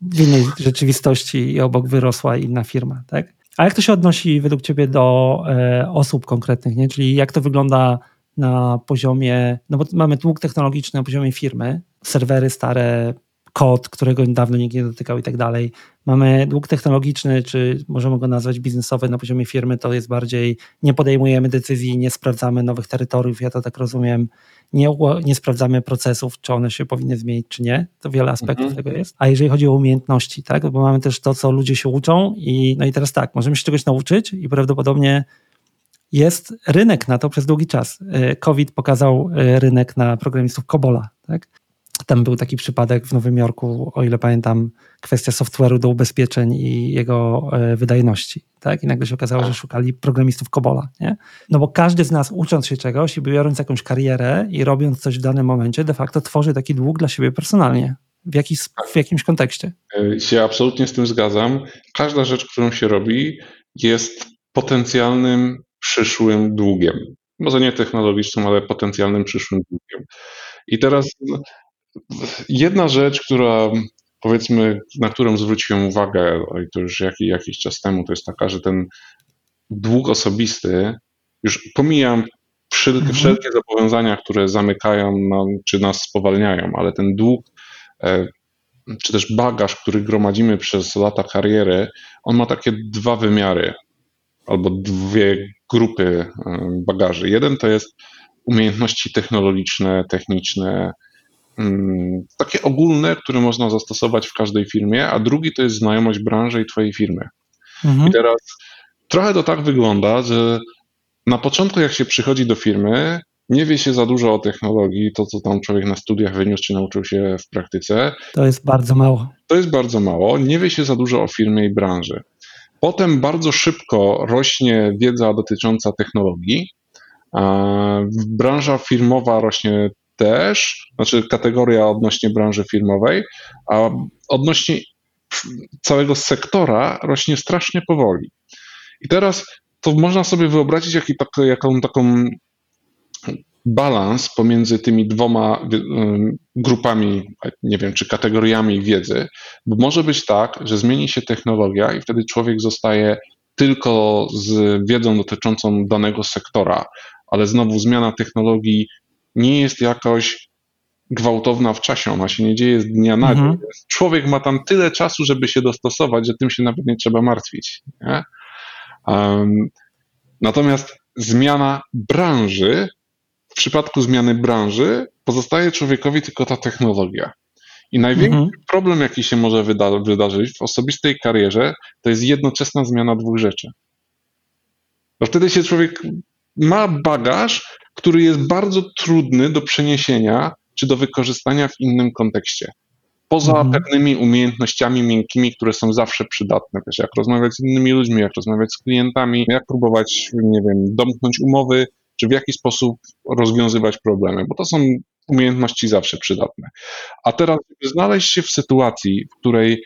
w innej rzeczywistości i obok wyrosła inna firma, tak? A jak to się odnosi według Ciebie do e, osób konkretnych, nie? Czyli jak to wygląda na poziomie, no bo mamy dług technologiczny na poziomie firmy, serwery stare, kod, którego dawno nikt nie dotykał i tak dalej. Mamy dług technologiczny, czy możemy go nazwać biznesowy na poziomie firmy, to jest bardziej nie podejmujemy decyzji, nie sprawdzamy nowych terytoriów, ja to tak rozumiem, nie, nie sprawdzamy procesów, czy one się powinny zmienić, czy nie. To wiele aspektów mhm. tego jest. A jeżeli chodzi o umiejętności, tak, bo mamy też to, co ludzie się uczą i no i teraz tak, możemy się czegoś nauczyć i prawdopodobnie jest rynek na to przez długi czas. E, COVID pokazał e, rynek na programistów Kobola. Tak? Tam był taki przypadek w Nowym Jorku, o ile pamiętam, kwestia software'u do ubezpieczeń i jego e, wydajności. Tak? I nagle się okazało, że szukali programistów Kobola. Nie? No bo każdy z nas ucząc się czegoś i biorąc jakąś karierę i robiąc coś w danym momencie, de facto tworzy taki dług dla siebie personalnie. W, jakiś, w jakimś kontekście. Się absolutnie z tym zgadzam. Każda rzecz, którą się robi, jest potencjalnym przyszłym długiem. Może nie technologicznym, ale potencjalnym przyszłym długiem. I teraz jedna rzecz, która powiedzmy, na którą zwróciłem uwagę, i to już jakiś, jakiś czas temu, to jest taka, że ten dług osobisty, już pomijam wszelkie, mhm. wszelkie zobowiązania, które zamykają nam, czy nas spowalniają, ale ten dług, e, czy też bagaż, który gromadzimy przez lata kariery, on ma takie dwa wymiary albo dwie grupy e, bagaży. Jeden to jest umiejętności technologiczne, techniczne, takie ogólne, które można zastosować w każdej firmie, a drugi to jest znajomość branży i twojej firmy. Mhm. I teraz trochę to tak wygląda, że na początku, jak się przychodzi do firmy, nie wie się za dużo o technologii, to co tam człowiek na studiach wyniósł czy nauczył się w praktyce. To jest bardzo mało. To jest bardzo mało. Nie wie się za dużo o firmie i branży. Potem bardzo szybko rośnie wiedza dotycząca technologii. Branża firmowa rośnie też, znaczy kategoria odnośnie branży firmowej, a odnośnie całego sektora rośnie strasznie powoli. I teraz to można sobie wyobrazić jaki, tak, jaką taką balans pomiędzy tymi dwoma grupami, nie wiem, czy kategoriami wiedzy, bo może być tak, że zmieni się technologia i wtedy człowiek zostaje tylko z wiedzą dotyczącą danego sektora, ale znowu zmiana technologii nie jest jakoś gwałtowna w czasie, ona się nie dzieje z dnia na dzień. Mhm. Człowiek ma tam tyle czasu, żeby się dostosować, że tym się nawet nie trzeba martwić. Nie? Um, natomiast zmiana branży w przypadku zmiany branży pozostaje człowiekowi tylko ta technologia. I największy mhm. problem, jaki się może wyda wydarzyć w osobistej karierze, to jest jednoczesna zmiana dwóch rzeczy. Bo wtedy się człowiek ma bagaż, który jest bardzo trudny do przeniesienia czy do wykorzystania w innym kontekście. Poza mhm. pewnymi umiejętnościami miękkimi, które są zawsze przydatne, też jak rozmawiać z innymi ludźmi, jak rozmawiać z klientami, jak próbować, nie wiem, domknąć umowy, czy w jaki sposób rozwiązywać problemy, bo to są umiejętności zawsze przydatne. A teraz, żeby znaleźć się w sytuacji, w której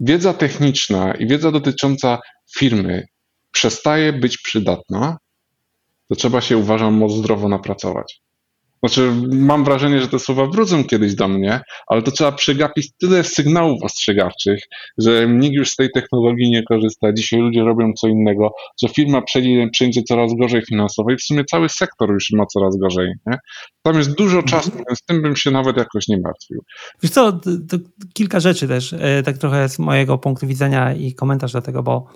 wiedza techniczna i wiedza dotycząca firmy przestaje być przydatna, to trzeba się, uważam, zdrowo napracować. Znaczy, mam wrażenie, że te słowa wrócą kiedyś do mnie, ale to trzeba przegapić tyle sygnałów ostrzegawczych, że nikt już z tej technologii nie korzysta. Dzisiaj ludzie robią co innego, że firma przejdzie, coraz gorzej finansowo i w sumie cały sektor już ma coraz gorzej. Nie? Tam jest dużo mhm. czasu, więc tym bym się nawet jakoś nie martwił. Wiesz co, to, to kilka rzeczy też, e, tak trochę z mojego punktu widzenia i komentarz do tego, bo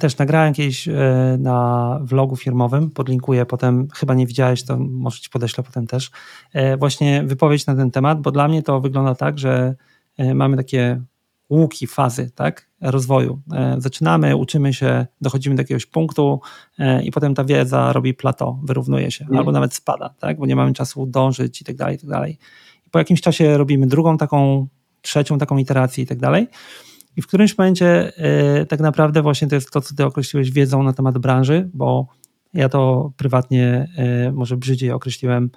też nagrałem kiedyś e, na vlogu firmowym, podlinkuję potem, chyba nie widziałeś, to może ci podeślę potem też, e, właśnie wypowiedź na ten temat, bo dla mnie to wygląda tak, że mamy takie łuki, fazy tak, rozwoju. Zaczynamy, uczymy się, dochodzimy do jakiegoś punktu i potem ta wiedza robi plato, wyrównuje się, mm. albo nawet spada, tak, bo nie mamy czasu dążyć i tak dalej, i tak dalej. Po jakimś czasie robimy drugą taką, trzecią taką iterację i tak dalej. I w którymś momencie y, tak naprawdę właśnie to jest to, co ty określiłeś wiedzą na temat branży, bo ja to prywatnie y, może brzydziej określiłem,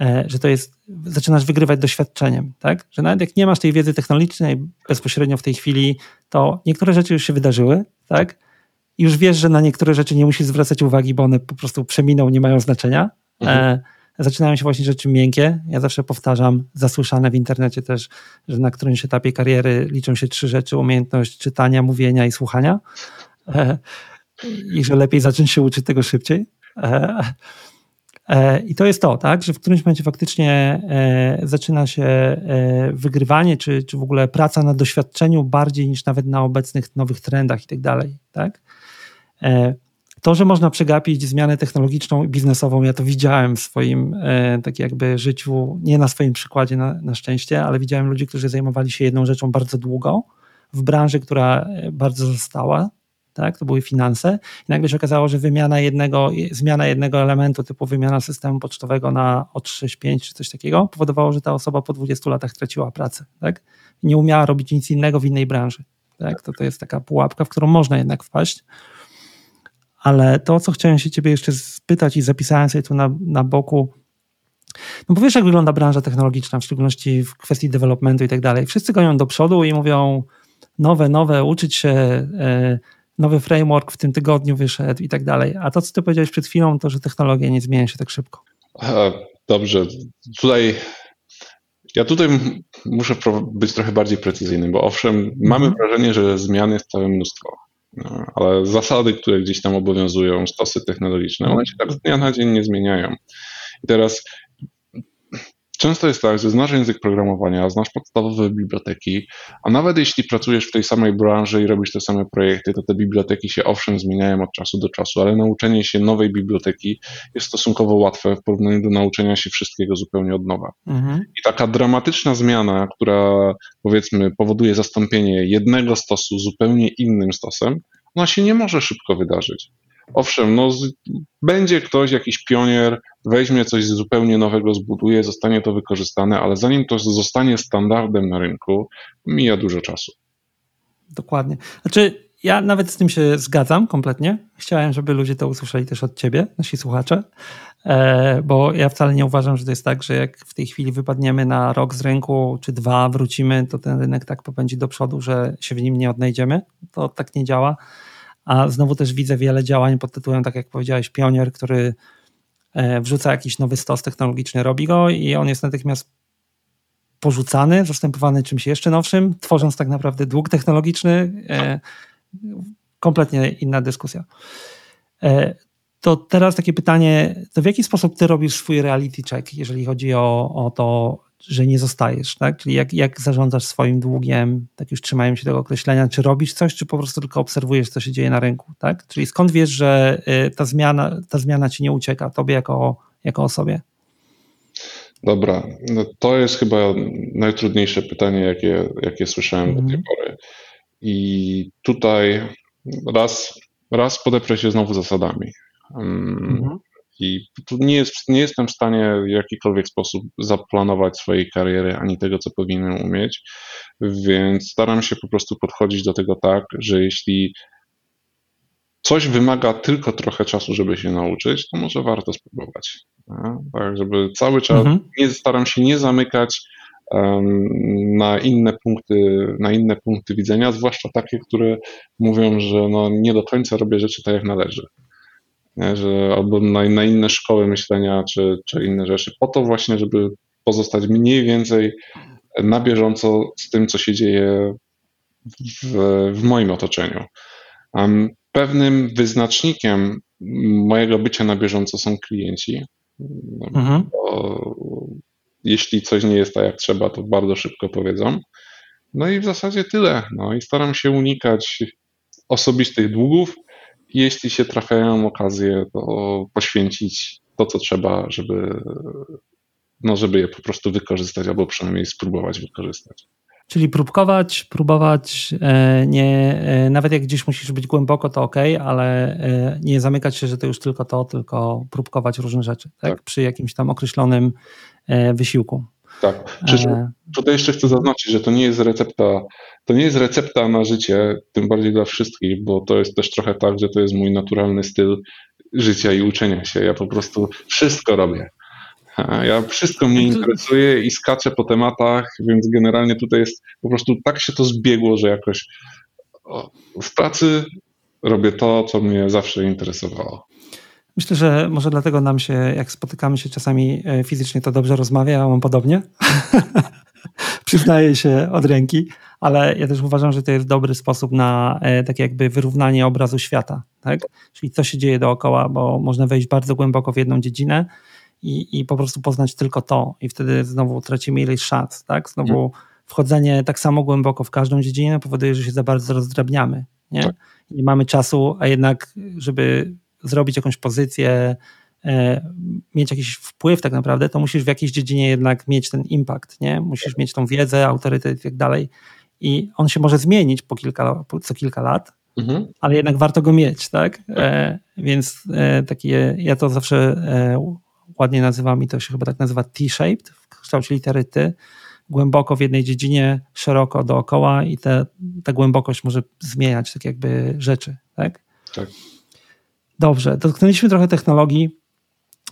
y, że to jest, zaczynasz wygrywać doświadczeniem, tak? Że nawet jak nie masz tej wiedzy technologicznej bezpośrednio w tej chwili, to niektóre rzeczy już się wydarzyły, tak? i już wiesz, że na niektóre rzeczy nie musisz zwracać uwagi, bo one po prostu przeminą, nie mają znaczenia. Mhm. E, zaczynają się właśnie rzeczy miękkie. Ja zawsze powtarzam, zasłyszane w internecie też, że na którymś etapie kariery liczą się trzy rzeczy: umiejętność czytania, mówienia i słuchania. E, I że lepiej zacząć się uczyć tego szybciej. E, e, I to jest to, tak, że w którymś momencie faktycznie e, zaczyna się e, wygrywanie, czy, czy w ogóle praca na doświadczeniu bardziej niż nawet na obecnych nowych trendach i tak dalej. Tak? To, że można przegapić zmianę technologiczną i biznesową, ja to widziałem w swoim e, tak jakby życiu, nie na swoim przykładzie na, na szczęście, ale widziałem ludzi, którzy zajmowali się jedną rzeczą bardzo długo w branży, która e, bardzo została, tak, to były finanse. I nagle się okazało, że wymiana jednego, zmiana jednego elementu typu wymiana systemu pocztowego na O365 czy coś takiego powodowało, że ta osoba po 20 latach traciła pracę, tak, nie umiała robić nic innego w innej branży, tak, to, to jest taka pułapka, w którą można jednak wpaść. Ale to, co chciałem się ciebie jeszcze spytać i zapisałem sobie tu na, na boku, no bo wiesz, jak wygląda branża technologiczna, w szczególności w kwestii developmentu i tak dalej. Wszyscy gonią do przodu i mówią nowe, nowe, uczyć się, e, nowy framework w tym tygodniu wyszedł i tak dalej. A to, co ty powiedziałeś przed chwilą, to, że technologia nie zmienia się tak szybko. Dobrze. Tutaj ja tutaj muszę być trochę bardziej precyzyjny, bo owszem, mamy mhm. wrażenie, że zmian jest całe mnóstwo. Ale zasady, które gdzieś tam obowiązują, stosy technologiczne, one się tak z dnia na dzień nie zmieniają. I teraz Często jest tak, że znasz język programowania, znasz podstawowe biblioteki, a nawet jeśli pracujesz w tej samej branży i robisz te same projekty, to te biblioteki się owszem zmieniają od czasu do czasu, ale nauczenie się nowej biblioteki jest stosunkowo łatwe w porównaniu do nauczenia się wszystkiego zupełnie od nowa. Mhm. I taka dramatyczna zmiana, która powiedzmy powoduje zastąpienie jednego stosu zupełnie innym stosem, ona się nie może szybko wydarzyć. Owszem, no, z, będzie ktoś, jakiś pionier, weźmie coś zupełnie nowego, zbuduje, zostanie to wykorzystane, ale zanim to zostanie standardem na rynku, mija dużo czasu. Dokładnie. Znaczy, ja nawet z tym się zgadzam kompletnie. Chciałem, żeby ludzie to usłyszeli też od ciebie, nasi słuchacze, e, bo ja wcale nie uważam, że to jest tak, że jak w tej chwili wypadniemy na rok z rynku, czy dwa, wrócimy, to ten rynek tak popędzi do przodu, że się w nim nie odnajdziemy. To tak nie działa a znowu też widzę wiele działań pod tytułem, tak jak powiedziałeś, pionier, który e, wrzuca jakiś nowy stos technologiczny, robi go i on jest natychmiast porzucany, zastępowany czymś jeszcze nowszym, tworząc tak naprawdę dług technologiczny. E, kompletnie inna dyskusja. E, to teraz takie pytanie, to w jaki sposób ty robisz swój reality check, jeżeli chodzi o, o to, że nie zostajesz, tak? Czyli jak, jak zarządzasz swoim długiem, tak już trzymają się tego określenia, czy robisz coś, czy po prostu tylko obserwujesz, co się dzieje na rynku, tak? Czyli skąd wiesz, że y, ta zmiana, ta zmiana ci nie ucieka, tobie jako, jako osobie? Dobra, no to jest chyba najtrudniejsze pytanie, jakie, jakie słyszałem do tej mhm. pory. I tutaj raz, raz podeprę się znowu zasadami. Mhm. I nie, jest, nie jestem w stanie w jakikolwiek sposób zaplanować swojej kariery ani tego, co powinienem umieć, więc staram się po prostu podchodzić do tego tak, że jeśli coś wymaga tylko trochę czasu, żeby się nauczyć, to może warto spróbować. Tak, żeby cały czas mhm. nie, staram się nie zamykać um, na inne punkty, na inne punkty widzenia, zwłaszcza takie, które mówią, że no, nie do końca robię rzeczy tak, jak należy nie? Że, albo na, na inne szkoły myślenia, czy, czy inne rzeczy, po to właśnie, żeby pozostać mniej więcej na bieżąco z tym, co się dzieje w, w moim otoczeniu. Um, pewnym wyznacznikiem mojego bycia na bieżąco są klienci. Mhm. jeśli coś nie jest tak jak trzeba, to bardzo szybko powiedzą. No i w zasadzie tyle. No i staram się unikać osobistych długów, jeśli się trafiają okazje, to poświęcić to, co trzeba, żeby, no, żeby je po prostu wykorzystać, albo przynajmniej spróbować wykorzystać. Czyli próbkować, próbować, e, nie, e, nawet jak gdzieś musisz być głęboko, to ok, ale e, nie zamykać się, że to już tylko to, tylko próbkować różne rzeczy, tak? tak. Przy jakimś tam określonym wysiłku. Tak. Czy, tutaj jeszcze chcę zaznaczyć, że to nie jest recepta, to nie jest recepta na życie, tym bardziej dla wszystkich, bo to jest też trochę tak, że to jest mój naturalny styl życia i uczenia się. Ja po prostu wszystko robię. Ja wszystko mnie interesuje i skaczę po tematach, więc generalnie tutaj jest po prostu tak się to zbiegło, że jakoś w pracy robię to, co mnie zawsze interesowało. Myślę, że może dlatego nam się, jak spotykamy się czasami e, fizycznie, to dobrze rozmawia, a mam podobnie. *laughs* Przyznaję się od ręki, ale ja też uważam, że to jest dobry sposób na e, takie jakby wyrównanie obrazu świata, tak? Czyli co się dzieje dookoła, bo można wejść bardzo głęboko w jedną dziedzinę i, i po prostu poznać tylko to i wtedy znowu tracimy ileś szans, tak? Znowu hmm. wchodzenie tak samo głęboko w każdą dziedzinę powoduje, że się za bardzo rozdrabniamy, nie? Tak. Nie mamy czasu, a jednak, żeby zrobić jakąś pozycję, e, mieć jakiś wpływ tak naprawdę, to musisz w jakiejś dziedzinie jednak mieć ten impact, nie? Musisz mieć tą wiedzę, autorytet i tak dalej. I on się może zmienić po kilka, co kilka lat, mhm. ale jednak warto go mieć, tak? E, więc e, takie, ja to zawsze e, ładnie nazywam i to się chyba tak nazywa T-shaped, w kształcie litery T, głęboko w jednej dziedzinie, szeroko dookoła i te, ta głębokość może zmieniać tak jakby rzeczy, tak? Tak. Dobrze, dotknęliśmy trochę technologii.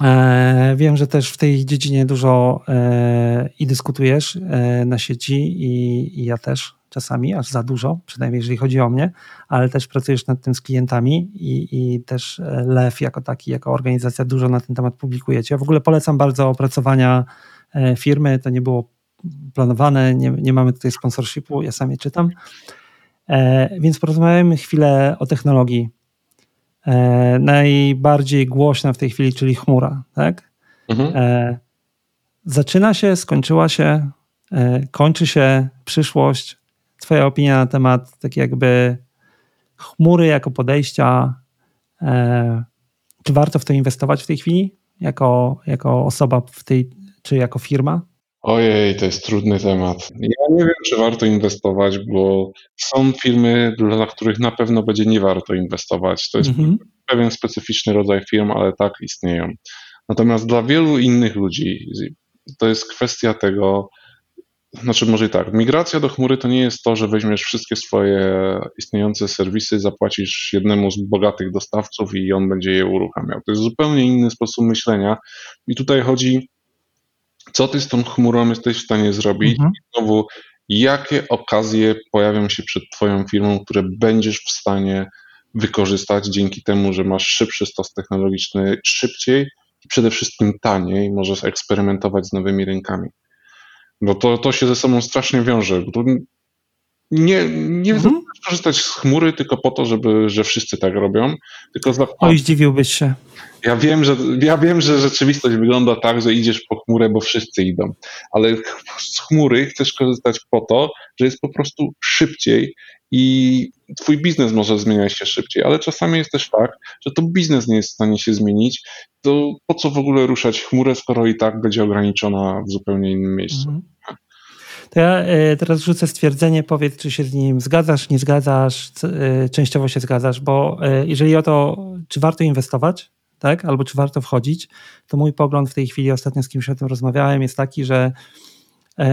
E, wiem, że też w tej dziedzinie dużo e, i dyskutujesz e, na sieci i, ja też czasami, aż za dużo, przynajmniej jeżeli chodzi o mnie, ale też pracujesz nad tym z klientami i, i też LEW jako taki, jako organizacja dużo na ten temat publikujecie. W ogóle polecam bardzo opracowania firmy, to nie było planowane, nie, nie mamy tutaj sponsorshipu, ja sam je czytam. Więc porozmawiajmy chwilę o technologii e, najbardziej głośna w tej chwili, czyli chmura. Tak? Mhm. E, zaczyna się, skończyła się, e, kończy się przyszłość. Twoja opinia na temat tak jakby chmury jako podejścia. Czy warto w to inwestować w tej chwili jako, jako osoba w tej, czy jako firma? Ojej, to jest trudny temat. Ja nie wiem, czy warto inwestować, bo są firmy, dla których na pewno będzie nie warto inwestować. To jest mhm. pewien specyficzny rodzaj firm, ale tak istnieją. Natomiast dla wielu innych ludzi to jest kwestia tego, znaczy może i tak, migracja do chmury to nie jest to, że weźmiesz wszystkie swoje istniejące serwisy, zapłacisz jednemu z bogatych dostawców i on będzie je uruchamiał. To jest zupełnie inny sposób myślenia i tutaj chodzi co ty z tą chmurą jesteś w stanie zrobić mhm. i znowu jakie okazje pojawią się przed twoją firmą, które będziesz w stanie wykorzystać dzięki temu, że masz szybszy stos technologiczny szybciej i przede wszystkim taniej, możesz eksperymentować z nowymi rynkami. Bo to, to się ze sobą strasznie wiąże. Nie, nie mhm. korzystać z chmury tylko po to, żeby, że wszyscy tak robią, tylko za... Oj, zdziwiłbyś się. Ja wiem, że, ja wiem, że rzeczywistość wygląda tak, że idziesz po chmurę, bo wszyscy idą, ale z chmury chcesz korzystać po to, że jest po prostu szybciej i twój biznes może zmieniać się szybciej, ale czasami jest też tak, że to biznes nie jest w stanie się zmienić, to po co w ogóle ruszać chmurę, skoro i tak będzie ograniczona w zupełnie innym miejscu. Mhm. To ja e, teraz rzucę stwierdzenie, powiedz, czy się z nim zgadzasz, nie zgadzasz, e, częściowo się zgadzasz, bo e, jeżeli o to, czy warto inwestować, tak, albo czy warto wchodzić, to mój pogląd w tej chwili, ostatnio z kimś o tym rozmawiałem, jest taki, że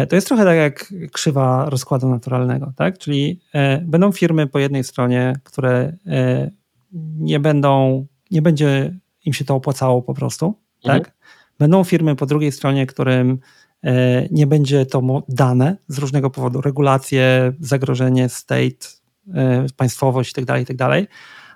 to jest trochę tak jak krzywa rozkładu naturalnego, tak? Czyli będą firmy po jednej stronie, które nie będą, nie będzie im się to opłacało po prostu, mhm. tak? Będą firmy po drugiej stronie, którym nie będzie to dane z różnego powodu, regulacje, zagrożenie, state, e, państwowość itd., tak itd., tak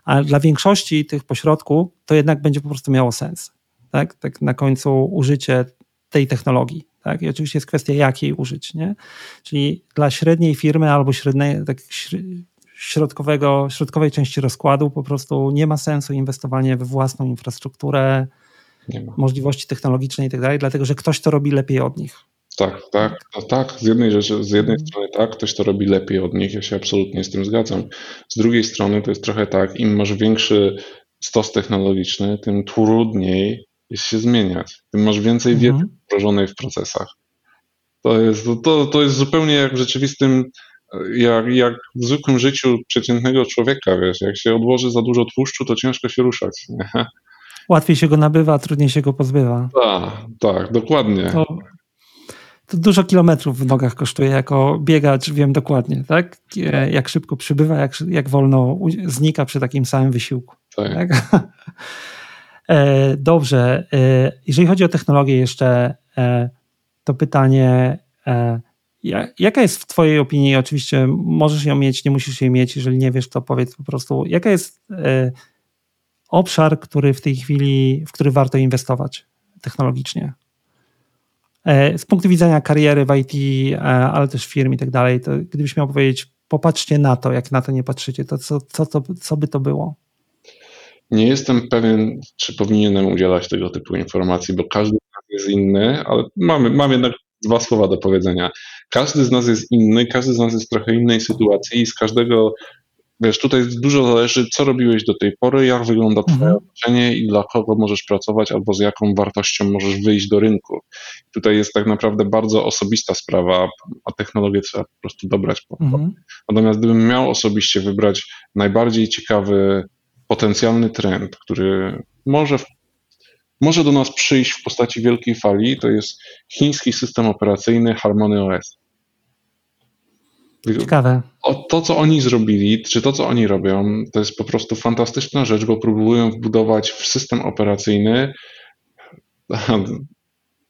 ale dla większości tych pośrodku to jednak będzie po prostu miało sens. Tak, tak na końcu użycie tej technologii. Tak? I oczywiście jest kwestia, jakiej użyć. Nie? Czyli dla średniej firmy albo średniej, tak środkowego, środkowej części rozkładu po prostu nie ma sensu inwestowanie we własną infrastrukturę, możliwości technologiczne i tak dalej, dlatego że ktoś to robi lepiej od nich. Tak, tak, tak. Z jednej, rzeczy, z jednej mhm. strony tak, ktoś to robi lepiej od nich, ja się absolutnie z tym zgadzam. Z drugiej strony to jest trochę tak, im masz większy stos technologiczny, tym trudniej jest się zmieniać. Tym masz więcej mhm. wiedzy wdrożonej w procesach. To jest, to, to jest zupełnie jak w rzeczywistym, jak, jak w zwykłym życiu przeciętnego człowieka, wiesz, jak się odłoży za dużo tłuszczu, to ciężko się ruszać. Nie? Łatwiej się go nabywa, trudniej się go pozbywa. Tak, tak, dokładnie. To, to, dużo kilometrów w nogach kosztuje. Jako biegacz wiem dokładnie, tak? Jak szybko przybywa, jak, jak wolno znika przy takim samym wysiłku. Tak. tak? *laughs* E, dobrze. E, jeżeli chodzi o technologię jeszcze, e, to pytanie, Jaka jest w Twojej opinii, oczywiście możesz ją mieć, nie musisz jej mieć, jeżeli nie wiesz, to powiedz po prostu, jaka jest e, obszar, który w tej chwili, w który warto inwestować technologicznie? E, z punktu widzenia kariery w IT, e, ale też firm i tak dalej, to gdybyś miał powiedzieć, popatrzcie na to, jak na to nie patrzycie, to co, co, co, co by to było? Nie jestem pewien, czy powinienem udzielać tego typu informacji, bo każdy jest inny, ale mamy, mam jednak dwa słowa do powiedzenia. Każdy z nas jest inny, każdy z nas jest w trochę innej sytuacji i z każdego, wiesz, tutaj dużo zależy, co robiłeś do tej pory, jak wygląda twoje mhm. otoczenie i dla kogo możesz pracować albo z jaką wartością możesz wyjść do rynku. Tutaj jest tak naprawdę bardzo osobista sprawa, a technologię trzeba po prostu dobrać po mhm. Natomiast gdybym miał osobiście wybrać najbardziej ciekawy potencjalny trend, który może, może do nas przyjść w postaci wielkiej fali, to jest chiński system operacyjny Harmony OS. Ciekawe. O, to, co oni zrobili, czy to, co oni robią, to jest po prostu fantastyczna rzecz, bo próbują wbudować w system operacyjny *laughs*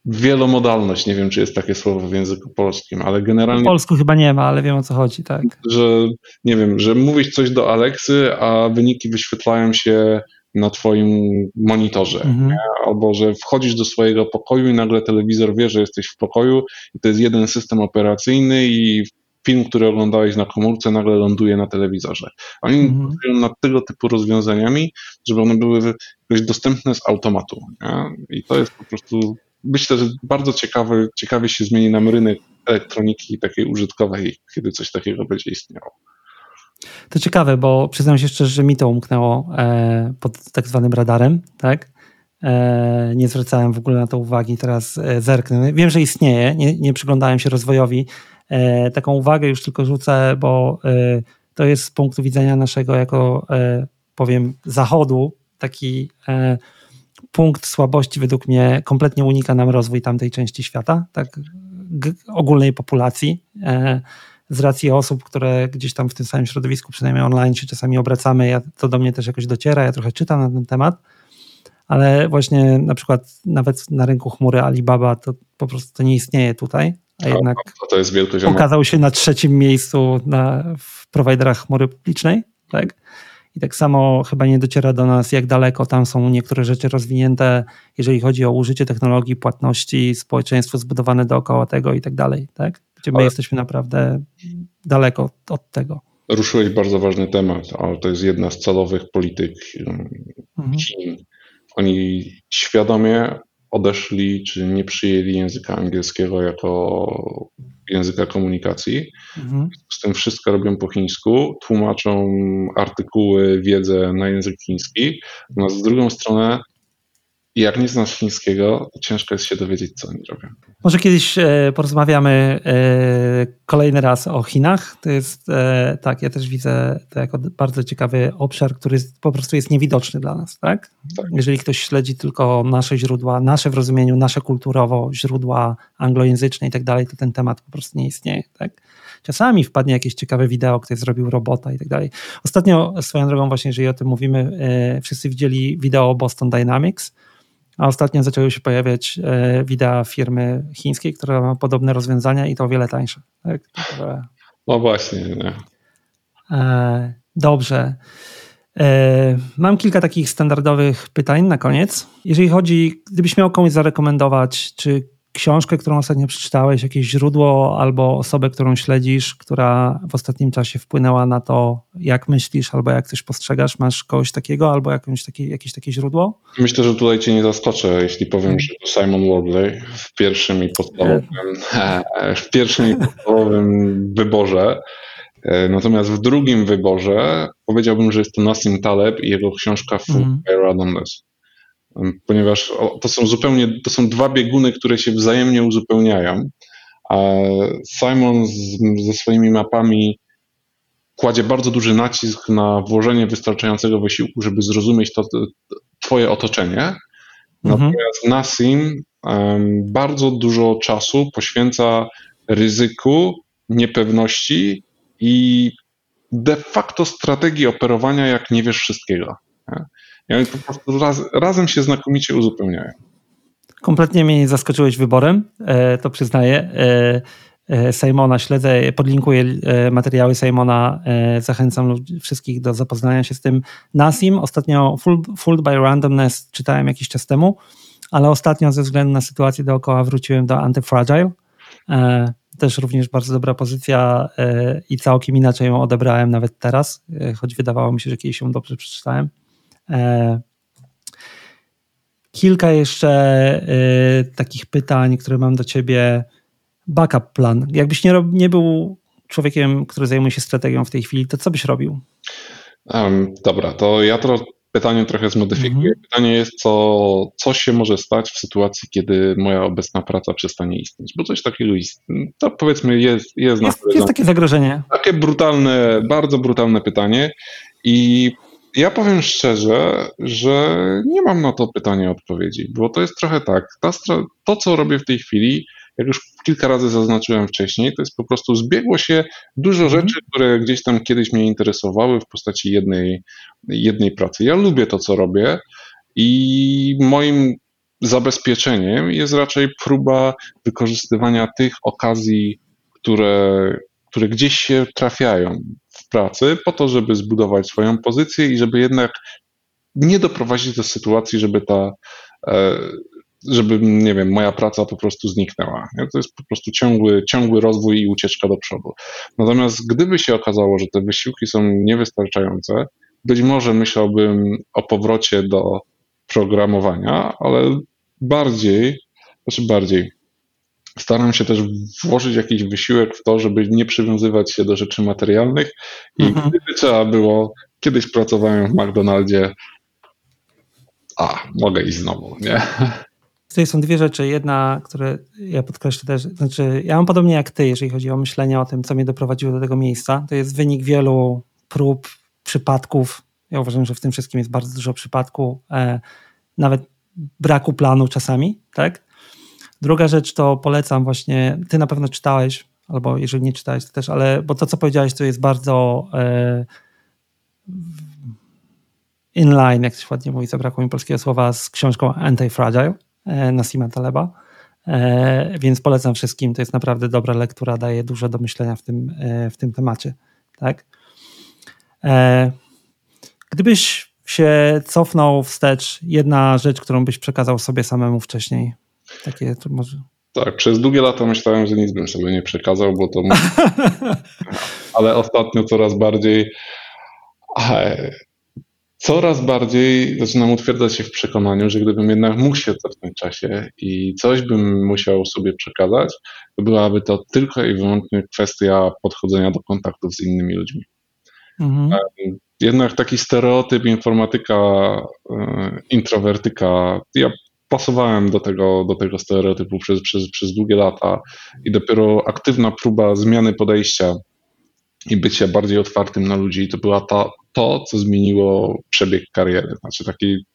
wielomodalność, nie wiem, czy jest takie słowo w języku polskim, ale generalnie... W polsku chyba nie ma, ale wiem o co chodzi, tak. Że, nie wiem, że mówisz coś do Aleksy, a wyniki wyświetlają się na twoim monitorze, mhm. albo że wchodzisz do swojego pokoju i nagle telewizor wie, że jesteś w pokoju i to jest jeden system operacyjny i film, który oglądałeś na komórce, nagle ląduje na telewizorze. Oni mhm. pracują nad tego typu rozwiązaniami, żeby one były jakoś dostępne z automatu. Nie? I to jest po prostu myślę, że bardzo ciekawy, ciekawie się zmieni nam rynek elektroniki takiej użytkowej, kiedy coś takiego będzie istniało. To ciekawe, bo przyznam się szczerze, że mi to umknęło e, pod tak zwanym radarem, tak? E, nie zwracałem w ogóle na to uwagi, teraz e, zerknę. Wiem, że istnieje, nie, nie przyglądałem się rozwojowi. Taką uwagę już tylko rzucę, bo to jest z punktu widzenia naszego jako, powiem, zachodu, taki punkt słabości według mnie kompletnie unika nam rozwój tamtej części świata, tak ogólnej populacji. E, z racji osób, które gdzieś tam w tym samym środowisku, przynajmniej online się czasami obracamy, ja, to do mnie też jakoś dociera, ja trochę czytam na ten temat, ale właśnie na przykład nawet na rynku chmury Alibaba to po prostu to nie istnieje tutaj, a jednak to jest okazał się na trzecim miejscu na, w prowajderach chmury publicznej, tak? I tak samo chyba nie dociera do nas, jak daleko tam są niektóre rzeczy rozwinięte, jeżeli chodzi o użycie technologii, płatności, społeczeństwo zbudowane dookoła tego i tak dalej, tak? Gdzie my Ale... jesteśmy naprawdę daleko od tego. Ruszyłeś bardzo ważny temat, ale to jest jedna z celowych polityk mhm. Chin. Oni świadomie odeszli, czy nie przyjęli języka angielskiego jako języka komunikacji. Mhm. Z tym wszystko robią po chińsku, tłumaczą artykuły, wiedzę na język chiński. Natomiast z drugą stronę jak nie znasz chińskiego, to ciężko jest się dowiedzieć, co oni robią. Może kiedyś e, porozmawiamy e, kolejny raz o Chinach. To jest e, tak, ja też widzę to jako bardzo ciekawy obszar, który po prostu jest niewidoczny dla nas, tak? tak? Jeżeli ktoś śledzi tylko nasze źródła, nasze w rozumieniu, nasze kulturowo źródła anglojęzyczne i tak dalej, to ten temat po prostu nie istnieje, tak? Czasami wpadnie jakieś ciekawe wideo, ktoś zrobił robota i tak dalej. Ostatnio, swoją drogą właśnie, jeżeli o tym mówimy, wszyscy widzieli wideo Boston Dynamics, a ostatnio zaczęły się pojawiać e, wideo firmy chińskiej, która ma podobne rozwiązania i to o wiele tańsze. Tak? No właśnie. Nie. E, dobrze. E, mam kilka takich standardowych pytań na koniec. Jeżeli chodzi, gdybyś miał komuś zarekomendować, czy książkę, którą ostatnio przeczytałeś, jakieś źródło albo osobę, którą śledzisz, która w ostatnim czasie wpłynęła na to, jak myślisz albo jak coś postrzegasz? Masz kogoś takiego albo jakąś takie, jakieś takie źródło? Myślę, że tutaj cię nie zaskoczę, jeśli powiem, że to Simon Wardley w pierwszym i podstawowym, *laughs* w pierwszym i podstawowym wyborze. E, natomiast w drugim wyborze powiedziałbym, że jest to Nassim Taleb i jego książka Full mm. Randomness ponieważ to są zupełnie, to są dwa bieguny, które się wzajemnie uzupełniają. Simon z, ze swoimi mapami kładzie bardzo duży nacisk na włożenie wystarczającego wysiłku, żeby zrozumieć to, to twoje otoczenie. Mhm. Natomiast Nassim um, bardzo dużo czasu poświęca ryzyku, niepewności i de facto strategii operowania, jak nie wiesz wszystkiego. Nie? I oni po prostu raz, razem się znakomicie uzupełniają. Kompletnie mnie zaskoczyłeś wyborem, e, to przyznaję. E, Simona, śledzę, podlinkuję materiały Simona, zachęcam wszystkich do zapoznania się z tym. Nasim, ostatnio Fooled by Randomness czytałem jakiś czas temu, ale ostatnio ze względu na sytuację dookoła wróciłem do Antifragile. Też również bardzo dobra pozycja i całkiem inaczej ją odebrałem nawet teraz, choć wydawało mi się, że kiedyś ją dobrze przeczytałem. Kilka jeszcze y, takich pytań, które mam do ciebie. Backup plan. Jakbyś nie, nie był człowiekiem, który zajmuje się strategią w tej chwili, to co byś robił? Um, dobra, to ja to pytanie trochę zmodyfikuję. Mhm. Pytanie jest, co, co się może stać w sytuacji, kiedy moja obecna praca przestanie istnieć? Bo coś takiego istnieje. To powiedzmy jest... Jest, jest, jest takie zagrożenie. Takie brutalne, bardzo brutalne pytanie i ja powiem szczerze, że nie mam na to pytanie odpowiedzi, bo to jest trochę tak. Ta, to, co robię w tej chwili, jak już kilka razy zaznaczyłem wcześniej, to jest po prostu zbiegło się dużo mhm. rzeczy, które gdzieś tam kiedyś mnie interesowały w postaci jednej, jednej pracy. Ja lubię to, co robię i moim zabezpieczeniem jest raczej próba wykorzystywania tych okazji, które, które gdzieś się trafiają pracy, po to, żeby zbudować swoją pozycję i żeby jednak nie doprowadzić do sytuacji, żeby ta, e, żeby, nie wiem, moja praca po prostu zniknęła. To jest po prostu ciągły, ciągły rozwój i ucieczka do przodu. Natomiast gdyby się okazało, że te wysiłki są niewystarczające, być może myślałbym o powrocie do programowania, ale bardziej, znaczy bardziej, staram się też włożyć jakiś wysiłek w to, żeby nie przywiązywać się do rzeczy materialnych i mhm. gdyby trzeba było, kiedyś pracowałem w McDonaldzie, a, mogę iść znowu, nie? Tutaj są dwie rzeczy. Jedna, które ja podkreślę też, znaczy ja mam podobnie jak ty, jeżeli chodzi o myślenie o tym, co mnie doprowadziło do tego miejsca. To jest wynik wielu prób, przypadków. Ja uważam, że w tym wszystkim jest bardzo dużo przypadków, e, nawet braku planu czasami, tak? Druga rzecz to polecam właśnie, ty na pewno czytałeś, albo jeżeli nie czytałeś to też, ale bo to co powiedziałeś to jest bardzo e, inline, jak się ładnie mówi, zabrakło mi polskiego słowa, z książką Anti-Fragile e, Nasima Taleba, e, więc polecam wszystkim, to jest naprawdę dobra lektura, daje dużo do myślenia w tym, e, w tym temacie. Tak? E, gdybyś się cofnął wstecz, jedna rzecz, którą byś przekazał sobie samemu wcześniej, takie to może. Tak, przez długie lata myślałem, że nic bym sobie nie przekazał, bo to. *laughs* Ale ostatnio coraz bardziej. Coraz bardziej zaczynam utwierdzać się w przekonaniu, że gdybym jednak mógł się cofnąć w czasie i coś bym musiał sobie przekazać, to byłaby to tylko i wyłącznie kwestia podchodzenia do kontaktów z innymi ludźmi. Mhm. Jednak taki stereotyp informatyka, e, introwertyka, ja pasowałem do tego, do tego stereotypu przez, przez, przez długie lata i dopiero aktywna próba zmiany podejścia i bycia bardziej otwartym na ludzi, to była ta, to, co zmieniło przebieg kariery. Znaczy taki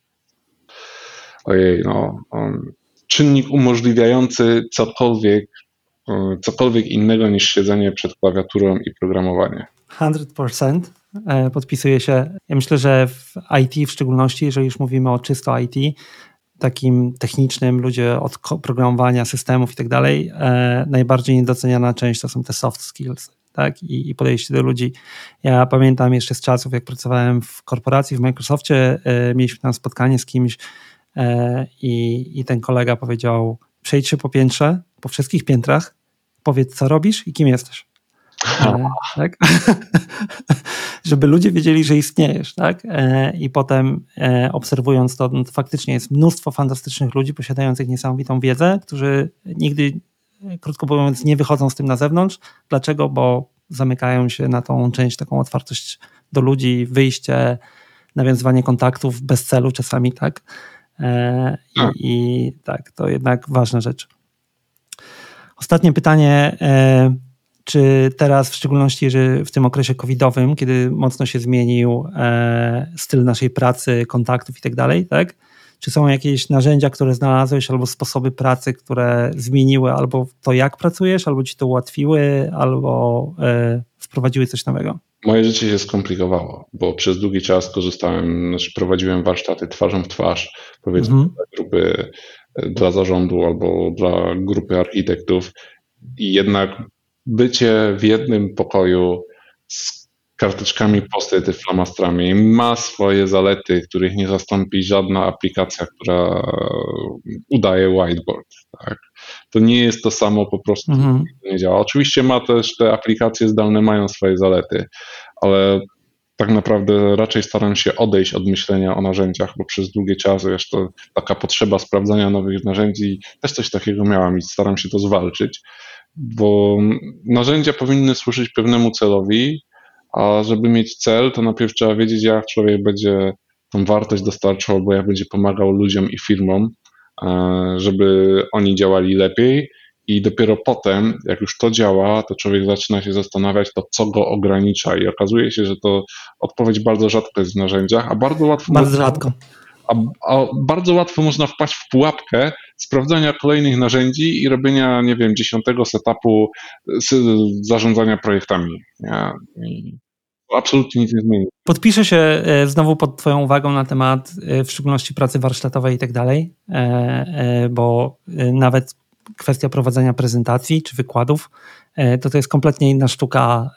ojej, no, um, czynnik umożliwiający cokolwiek, um, cokolwiek innego niż siedzenie przed klawiaturą i programowanie. 100% e, podpisuję się. Ja myślę, że w IT w szczególności, jeżeli już mówimy o czysto IT, takim technicznym, ludzie od programowania systemów i tak dalej, e, najbardziej niedoceniana część to są te soft skills. Tak, i, i podejście do ludzi. Ja pamiętam jeszcze z czasów, jak pracowałem w korporacji w Microsoftie, e, mieliśmy tam spotkanie z kimś e, i, i ten kolega powiedział: Przejdź się po piętrze, po wszystkich piętrach, powiedz, co robisz i kim jesteś. E, tak? *laughs* żeby ludzie wiedzieli, że istniejesz, tak? E, I potem e, obserwując to, no to faktycznie jest mnóstwo fantastycznych ludzi posiadających niesamowitą wiedzę, którzy nigdy, krótko mówiąc, nie wychodzą z tym na zewnątrz. Dlaczego? Bo zamykają się na tą część, taką otwartość do ludzi, wyjście, nawiązywanie kontaktów bez celu czasami, tak? I, tak. i tak, to jednak ważna rzecz. Ostatnie pytanie czy teraz, w szczególności że w tym okresie covidowym, kiedy mocno się zmienił e, styl naszej pracy, kontaktów i tak dalej, tak? Czy są jakieś narzędzia, które znalazłeś, albo sposoby pracy, które zmieniły albo to, jak pracujesz, albo ci to ułatwiły, albo e, wprowadziły coś nowego? Moje życie się skomplikowało, bo przez długi czas korzystałem, znaczy prowadziłem warsztaty twarzą w twarz, powiedzmy, mhm. dla grupy, dla zarządu albo dla grupy architektów i jednak bycie w jednym pokoju z karteczkami post-it i flamastrami ma swoje zalety, których nie zastąpi żadna aplikacja, która udaje whiteboard. Tak? To nie jest to samo po prostu, mhm. nie działa. Oczywiście ma też te aplikacje zdalne mają swoje zalety, ale tak naprawdę raczej staram się odejść od myślenia o narzędziach, bo przez długie czasy zresztą taka potrzeba sprawdzania nowych narzędzi, też coś takiego miałam i staram się to zwalczyć, bo narzędzia powinny służyć pewnemu celowi, a żeby mieć cel, to najpierw trzeba wiedzieć, jak człowiek będzie tą wartość dostarczał, albo jak będzie pomagał ludziom i firmom, e, żeby oni działali lepiej i dopiero potem, jak już to działa, to człowiek zaczyna się zastanawiać, to co go ogranicza. I okazuje się, że to odpowiedź bardzo rzadko jest w narzędziach, a bardzo łatwo. Bardzo rzadko. A, a, bardzo łatwo można wpaść w pułapkę sprawdzania kolejnych narzędzi i robienia, nie wiem, dziesiątego setupu zarządzania projektami. Ja, absolutnie nic nie zmieni. Podpiszę się e, znowu pod Twoją uwagą na temat e, w szczególności pracy warsztatowej i tak dalej, e, bo nawet kwestia prowadzenia prezentacji czy wykładów, to to jest kompletnie inna sztuka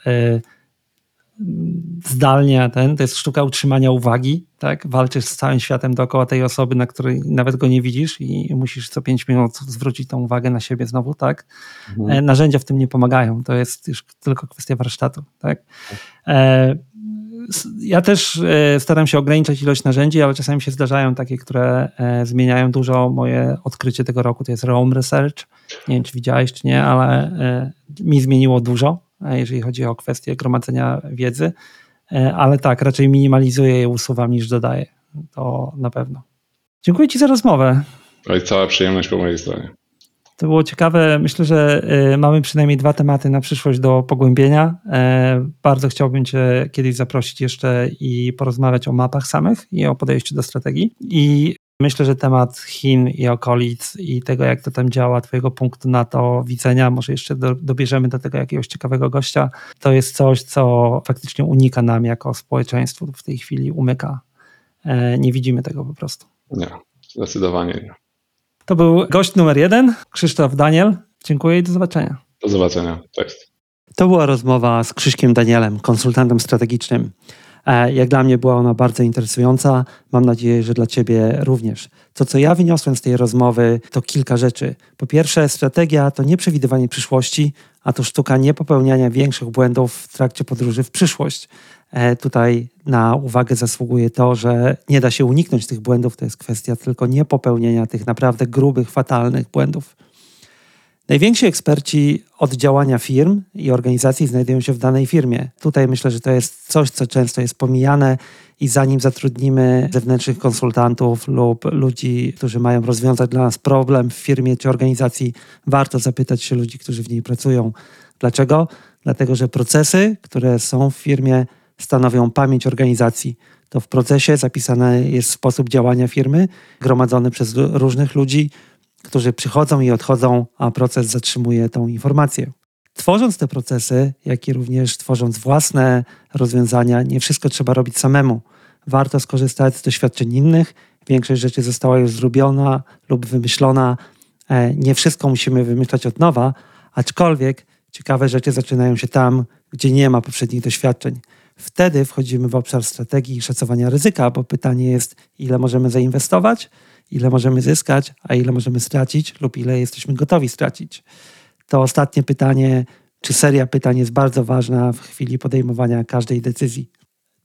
zdalnie, ten, to jest sztuka utrzymania uwagi, tak? Walczysz z całym światem dookoła tej osoby, na której nawet go nie widzisz i musisz co pięć minut zwrócić tą uwagę na siebie znowu, tak? Mhm. E, narzędzia w tym nie pomagają, to jest już tylko kwestia warsztatu, tak? E, ja też e, staram się ograniczać ilość narzędzi, ale czasami się zdarzają takie, które zmieniają dużo. Moje odkrycie tego roku to jest Roam Research. Nie wiem, czy widziałeś, czy nie, ale mi zmieniło dużo, jeżeli chodzi o kwestię gromadzenia wiedzy. Ale tak, raczej minimalizuję je, usuwam niż dodaję. To na pewno. Dziękuję Ci za rozmowę. To jest cała przyjemność po mojej stronie. To było ciekawe. Myślę, że y, mamy przynajmniej dwa tematy na przyszłość do pogłębienia. E, bardzo chciałbym Cię kiedyś zaprosić jeszcze i porozmawiać o mapach samych i o podejściu do strategii. I myślę, że temat Chin i okolic i tego, jak to tam działa, Twojego punktu na to widzenia, może jeszcze do, dobierzemy do tego jakiegoś ciekawego gościa. To jest coś, co faktycznie unika nam jako społeczeństwu w tej chwili, umyka. E, nie widzimy tego po prostu. Nie, zdecydowanie nie. To był gość numer jeden, Krzysztof Daniel. Dziękuję i do zobaczenia. Do zobaczenia. Cześć. To była rozmowa z Krzyśkiem Danielem, konsultantem strategicznym. E, jak dla mnie była ona bardzo interesująca. Mam nadzieję, że dla Ciebie również. To, co ja wyniosłem z tej rozmowy, to kilka rzeczy. Po pierwsze, strategia to nie przewidywanie przyszłości, a to sztuka nie popełniania większych błędów w trakcie podróży w przyszłość. E, tutaj na uwagę zasługuje to, że nie da się uniknąć tych błędów, to jest kwestia tylko nie popełnienia tych naprawdę grubych, fatalnych błędów. Najwięksi eksperci od działania firm i organizacji znajdują się w danej firmie. Tutaj myślę, że to jest coś, co często jest pomijane i zanim zatrudnimy zewnętrznych konsultantów lub ludzi, którzy mają rozwiązać dla nas problem w firmie czy organizacji, warto zapytać się ludzi, którzy w niej pracują. Dlaczego? Dlatego, że procesy, które są w firmie, stanowią pamięć organizacji. To w procesie zapisany jest sposób działania firmy, gromadzony przez różnych ludzi, którzy przychodzą i odchodzą, a proces zatrzymuje tą informację. Tworząc te procesy, jak i również tworząc własne rozwiązania, nie wszystko trzeba robić samemu. Warto skorzystać z doświadczeń innych. Większość rzeczy została już zrobiona lub wymyślona. E, nie wszystko musimy wymyślać od nowa, aczkolwiek ciekawe rzeczy zaczynają się tam, gdzie nie ma poprzednich doświadczeń. Wtedy wchodzimy w obszar strategii i szacowania ryzyka, bo pytanie jest, ile możemy zainwestować, ile możemy zyskać, a ile możemy stracić, lub ile jesteśmy gotowi stracić. To ostatnie pytanie, czy seria pytań jest bardzo ważna w chwili podejmowania każdej decyzji.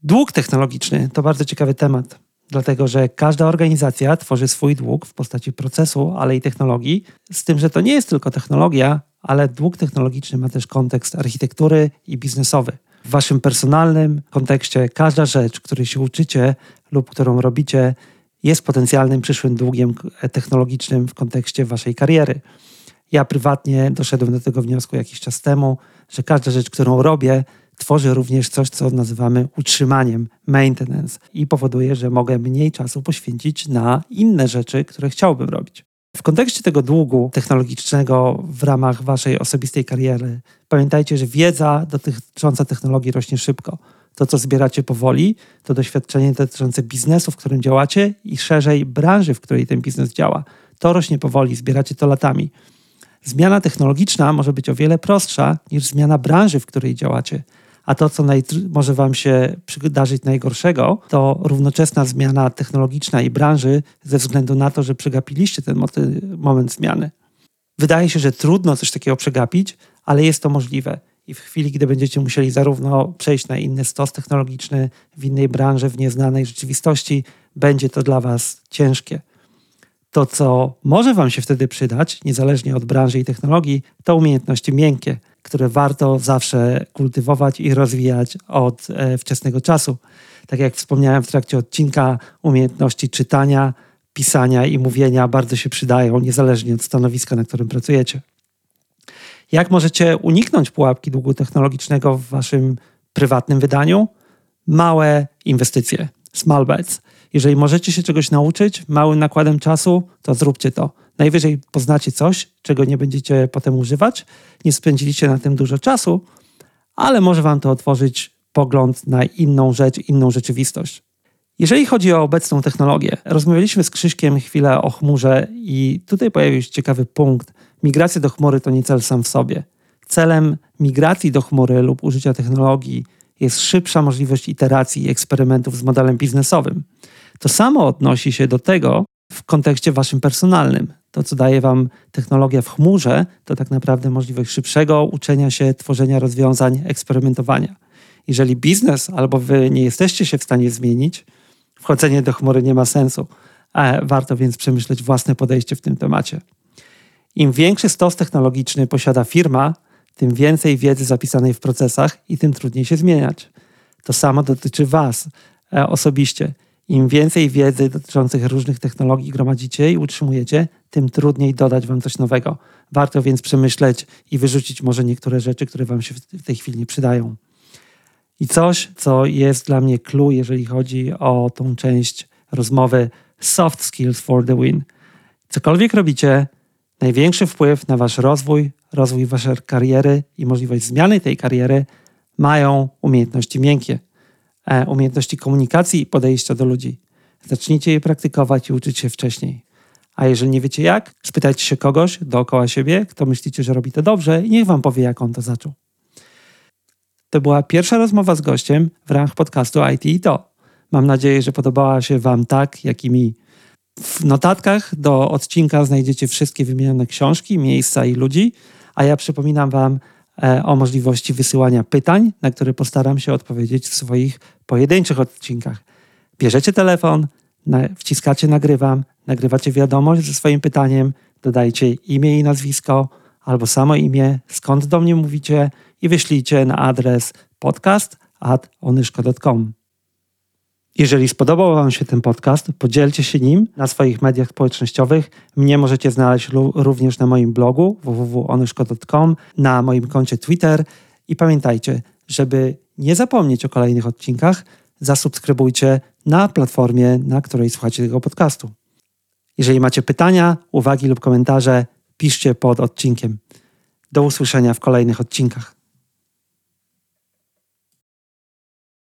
Dług technologiczny to bardzo ciekawy temat, dlatego że każda organizacja tworzy swój dług w postaci procesu, ale i technologii, z tym, że to nie jest tylko technologia, ale dług technologiczny ma też kontekst architektury i biznesowy. W waszym personalnym kontekście każda rzecz, której się uczycie lub którą robicie, jest potencjalnym przyszłym długiem technologicznym w kontekście waszej kariery. Ja prywatnie doszedłem do tego wniosku jakiś czas temu, że każda rzecz, którą robię, tworzy również coś, co nazywamy utrzymaniem, maintenance, i powoduje, że mogę mniej czasu poświęcić na inne rzeczy, które chciałbym robić. W kontekście tego długu technologicznego w ramach waszej osobistej kariery, pamiętajcie, że wiedza dotycząca technologii rośnie szybko. To, co zbieracie powoli, to doświadczenie dotyczące biznesu, w którym działacie i szerzej branży, w której ten biznes działa. To rośnie powoli, zbieracie to latami. Zmiana technologiczna może być o wiele prostsza niż zmiana branży, w której działacie. A to, co może Wam się przydarzyć najgorszego, to równoczesna zmiana technologiczna i branży ze względu na to, że przegapiliście ten moment zmiany. Wydaje się, że trudno coś takiego przegapić, ale jest to możliwe. I w chwili, gdy będziecie musieli zarówno przejść na inny stos technologiczny, w innej branży, w nieznanej rzeczywistości, będzie to dla Was ciężkie. To, co może Wam się wtedy przydać, niezależnie od branży i technologii, to umiejętności miękkie, które warto zawsze kultywować i rozwijać od e, wczesnego czasu. Tak jak wspomniałem w trakcie odcinka, umiejętności czytania, pisania i mówienia bardzo się przydają, niezależnie od stanowiska, na którym pracujecie. Jak możecie uniknąć pułapki długu technologicznego w waszym prywatnym wydaniu? Małe inwestycje, small bets. Jeżeli możecie się czegoś nauczyć małym nakładem czasu, to zróbcie to. Najwyżej poznacie coś, czego nie będziecie potem używać, nie spędziliście na tym dużo czasu, ale może wam to otworzyć pogląd na inną rzecz, inną rzeczywistość. Jeżeli chodzi o obecną technologię, rozmawialiśmy z Krzyśkiem chwilę o chmurze i tutaj pojawił się ciekawy punkt. Migracja do chmury to nie cel sam w sobie. Celem migracji do chmury lub użycia technologii jest szybsza możliwość iteracji i eksperymentów z modelem biznesowym. To samo odnosi się do tego w kontekście waszym personalnym. To, co daje wam technologia w chmurze, to tak naprawdę możliwość szybszego uczenia się, tworzenia rozwiązań, eksperymentowania. Jeżeli biznes albo wy nie jesteście się w stanie zmienić, wchodzenie do chmury nie ma sensu. Warto więc przemyśleć własne podejście w tym temacie. Im większy stos technologiczny posiada firma, tym więcej wiedzy zapisanej w procesach i tym trudniej się zmieniać. To samo dotyczy Was e, osobiście. Im więcej wiedzy dotyczących różnych technologii gromadzicie i utrzymujecie, tym trudniej dodać Wam coś nowego. Warto więc przemyśleć i wyrzucić może niektóre rzeczy, które Wam się w tej chwili nie przydają. I coś, co jest dla mnie clue, jeżeli chodzi o tą część rozmowy soft skills for the win. Cokolwiek robicie, największy wpływ na wasz rozwój, rozwój waszej kariery i możliwość zmiany tej kariery mają umiejętności miękkie, e, umiejętności komunikacji i podejścia do ludzi. Zacznijcie je praktykować i uczyć się wcześniej. A jeżeli nie wiecie jak, spytajcie się kogoś dookoła siebie, kto myślicie, że robi to dobrze i niech wam powie, jak on to zaczął. To była pierwsza rozmowa z gościem w ramach podcastu IT i to. Mam nadzieję, że podobała się Wam tak, jak i mi. W notatkach do odcinka znajdziecie wszystkie wymienione książki, miejsca i ludzi, a ja przypominam Wam e, o możliwości wysyłania pytań, na które postaram się odpowiedzieć w swoich pojedynczych odcinkach. Bierzecie telefon, wciskacie nagrywam, nagrywacie wiadomość ze swoim pytaniem, dodajcie imię i nazwisko albo samo imię, skąd do mnie mówicie i wyślijcie na adres podcast.onyszko.com. Jeżeli spodobał Wam się ten podcast, podzielcie się nim na swoich mediach społecznościowych. Mnie możecie znaleźć również na moim blogu www.onyszko.com, na moim koncie Twitter i pamiętajcie, żeby nie zapomnieć o kolejnych odcinkach, zasubskrybujcie na platformie, na której słuchacie tego podcastu. Jeżeli macie pytania, uwagi lub komentarze, piszcie pod odcinkiem. Do usłyszenia w kolejnych odcinkach.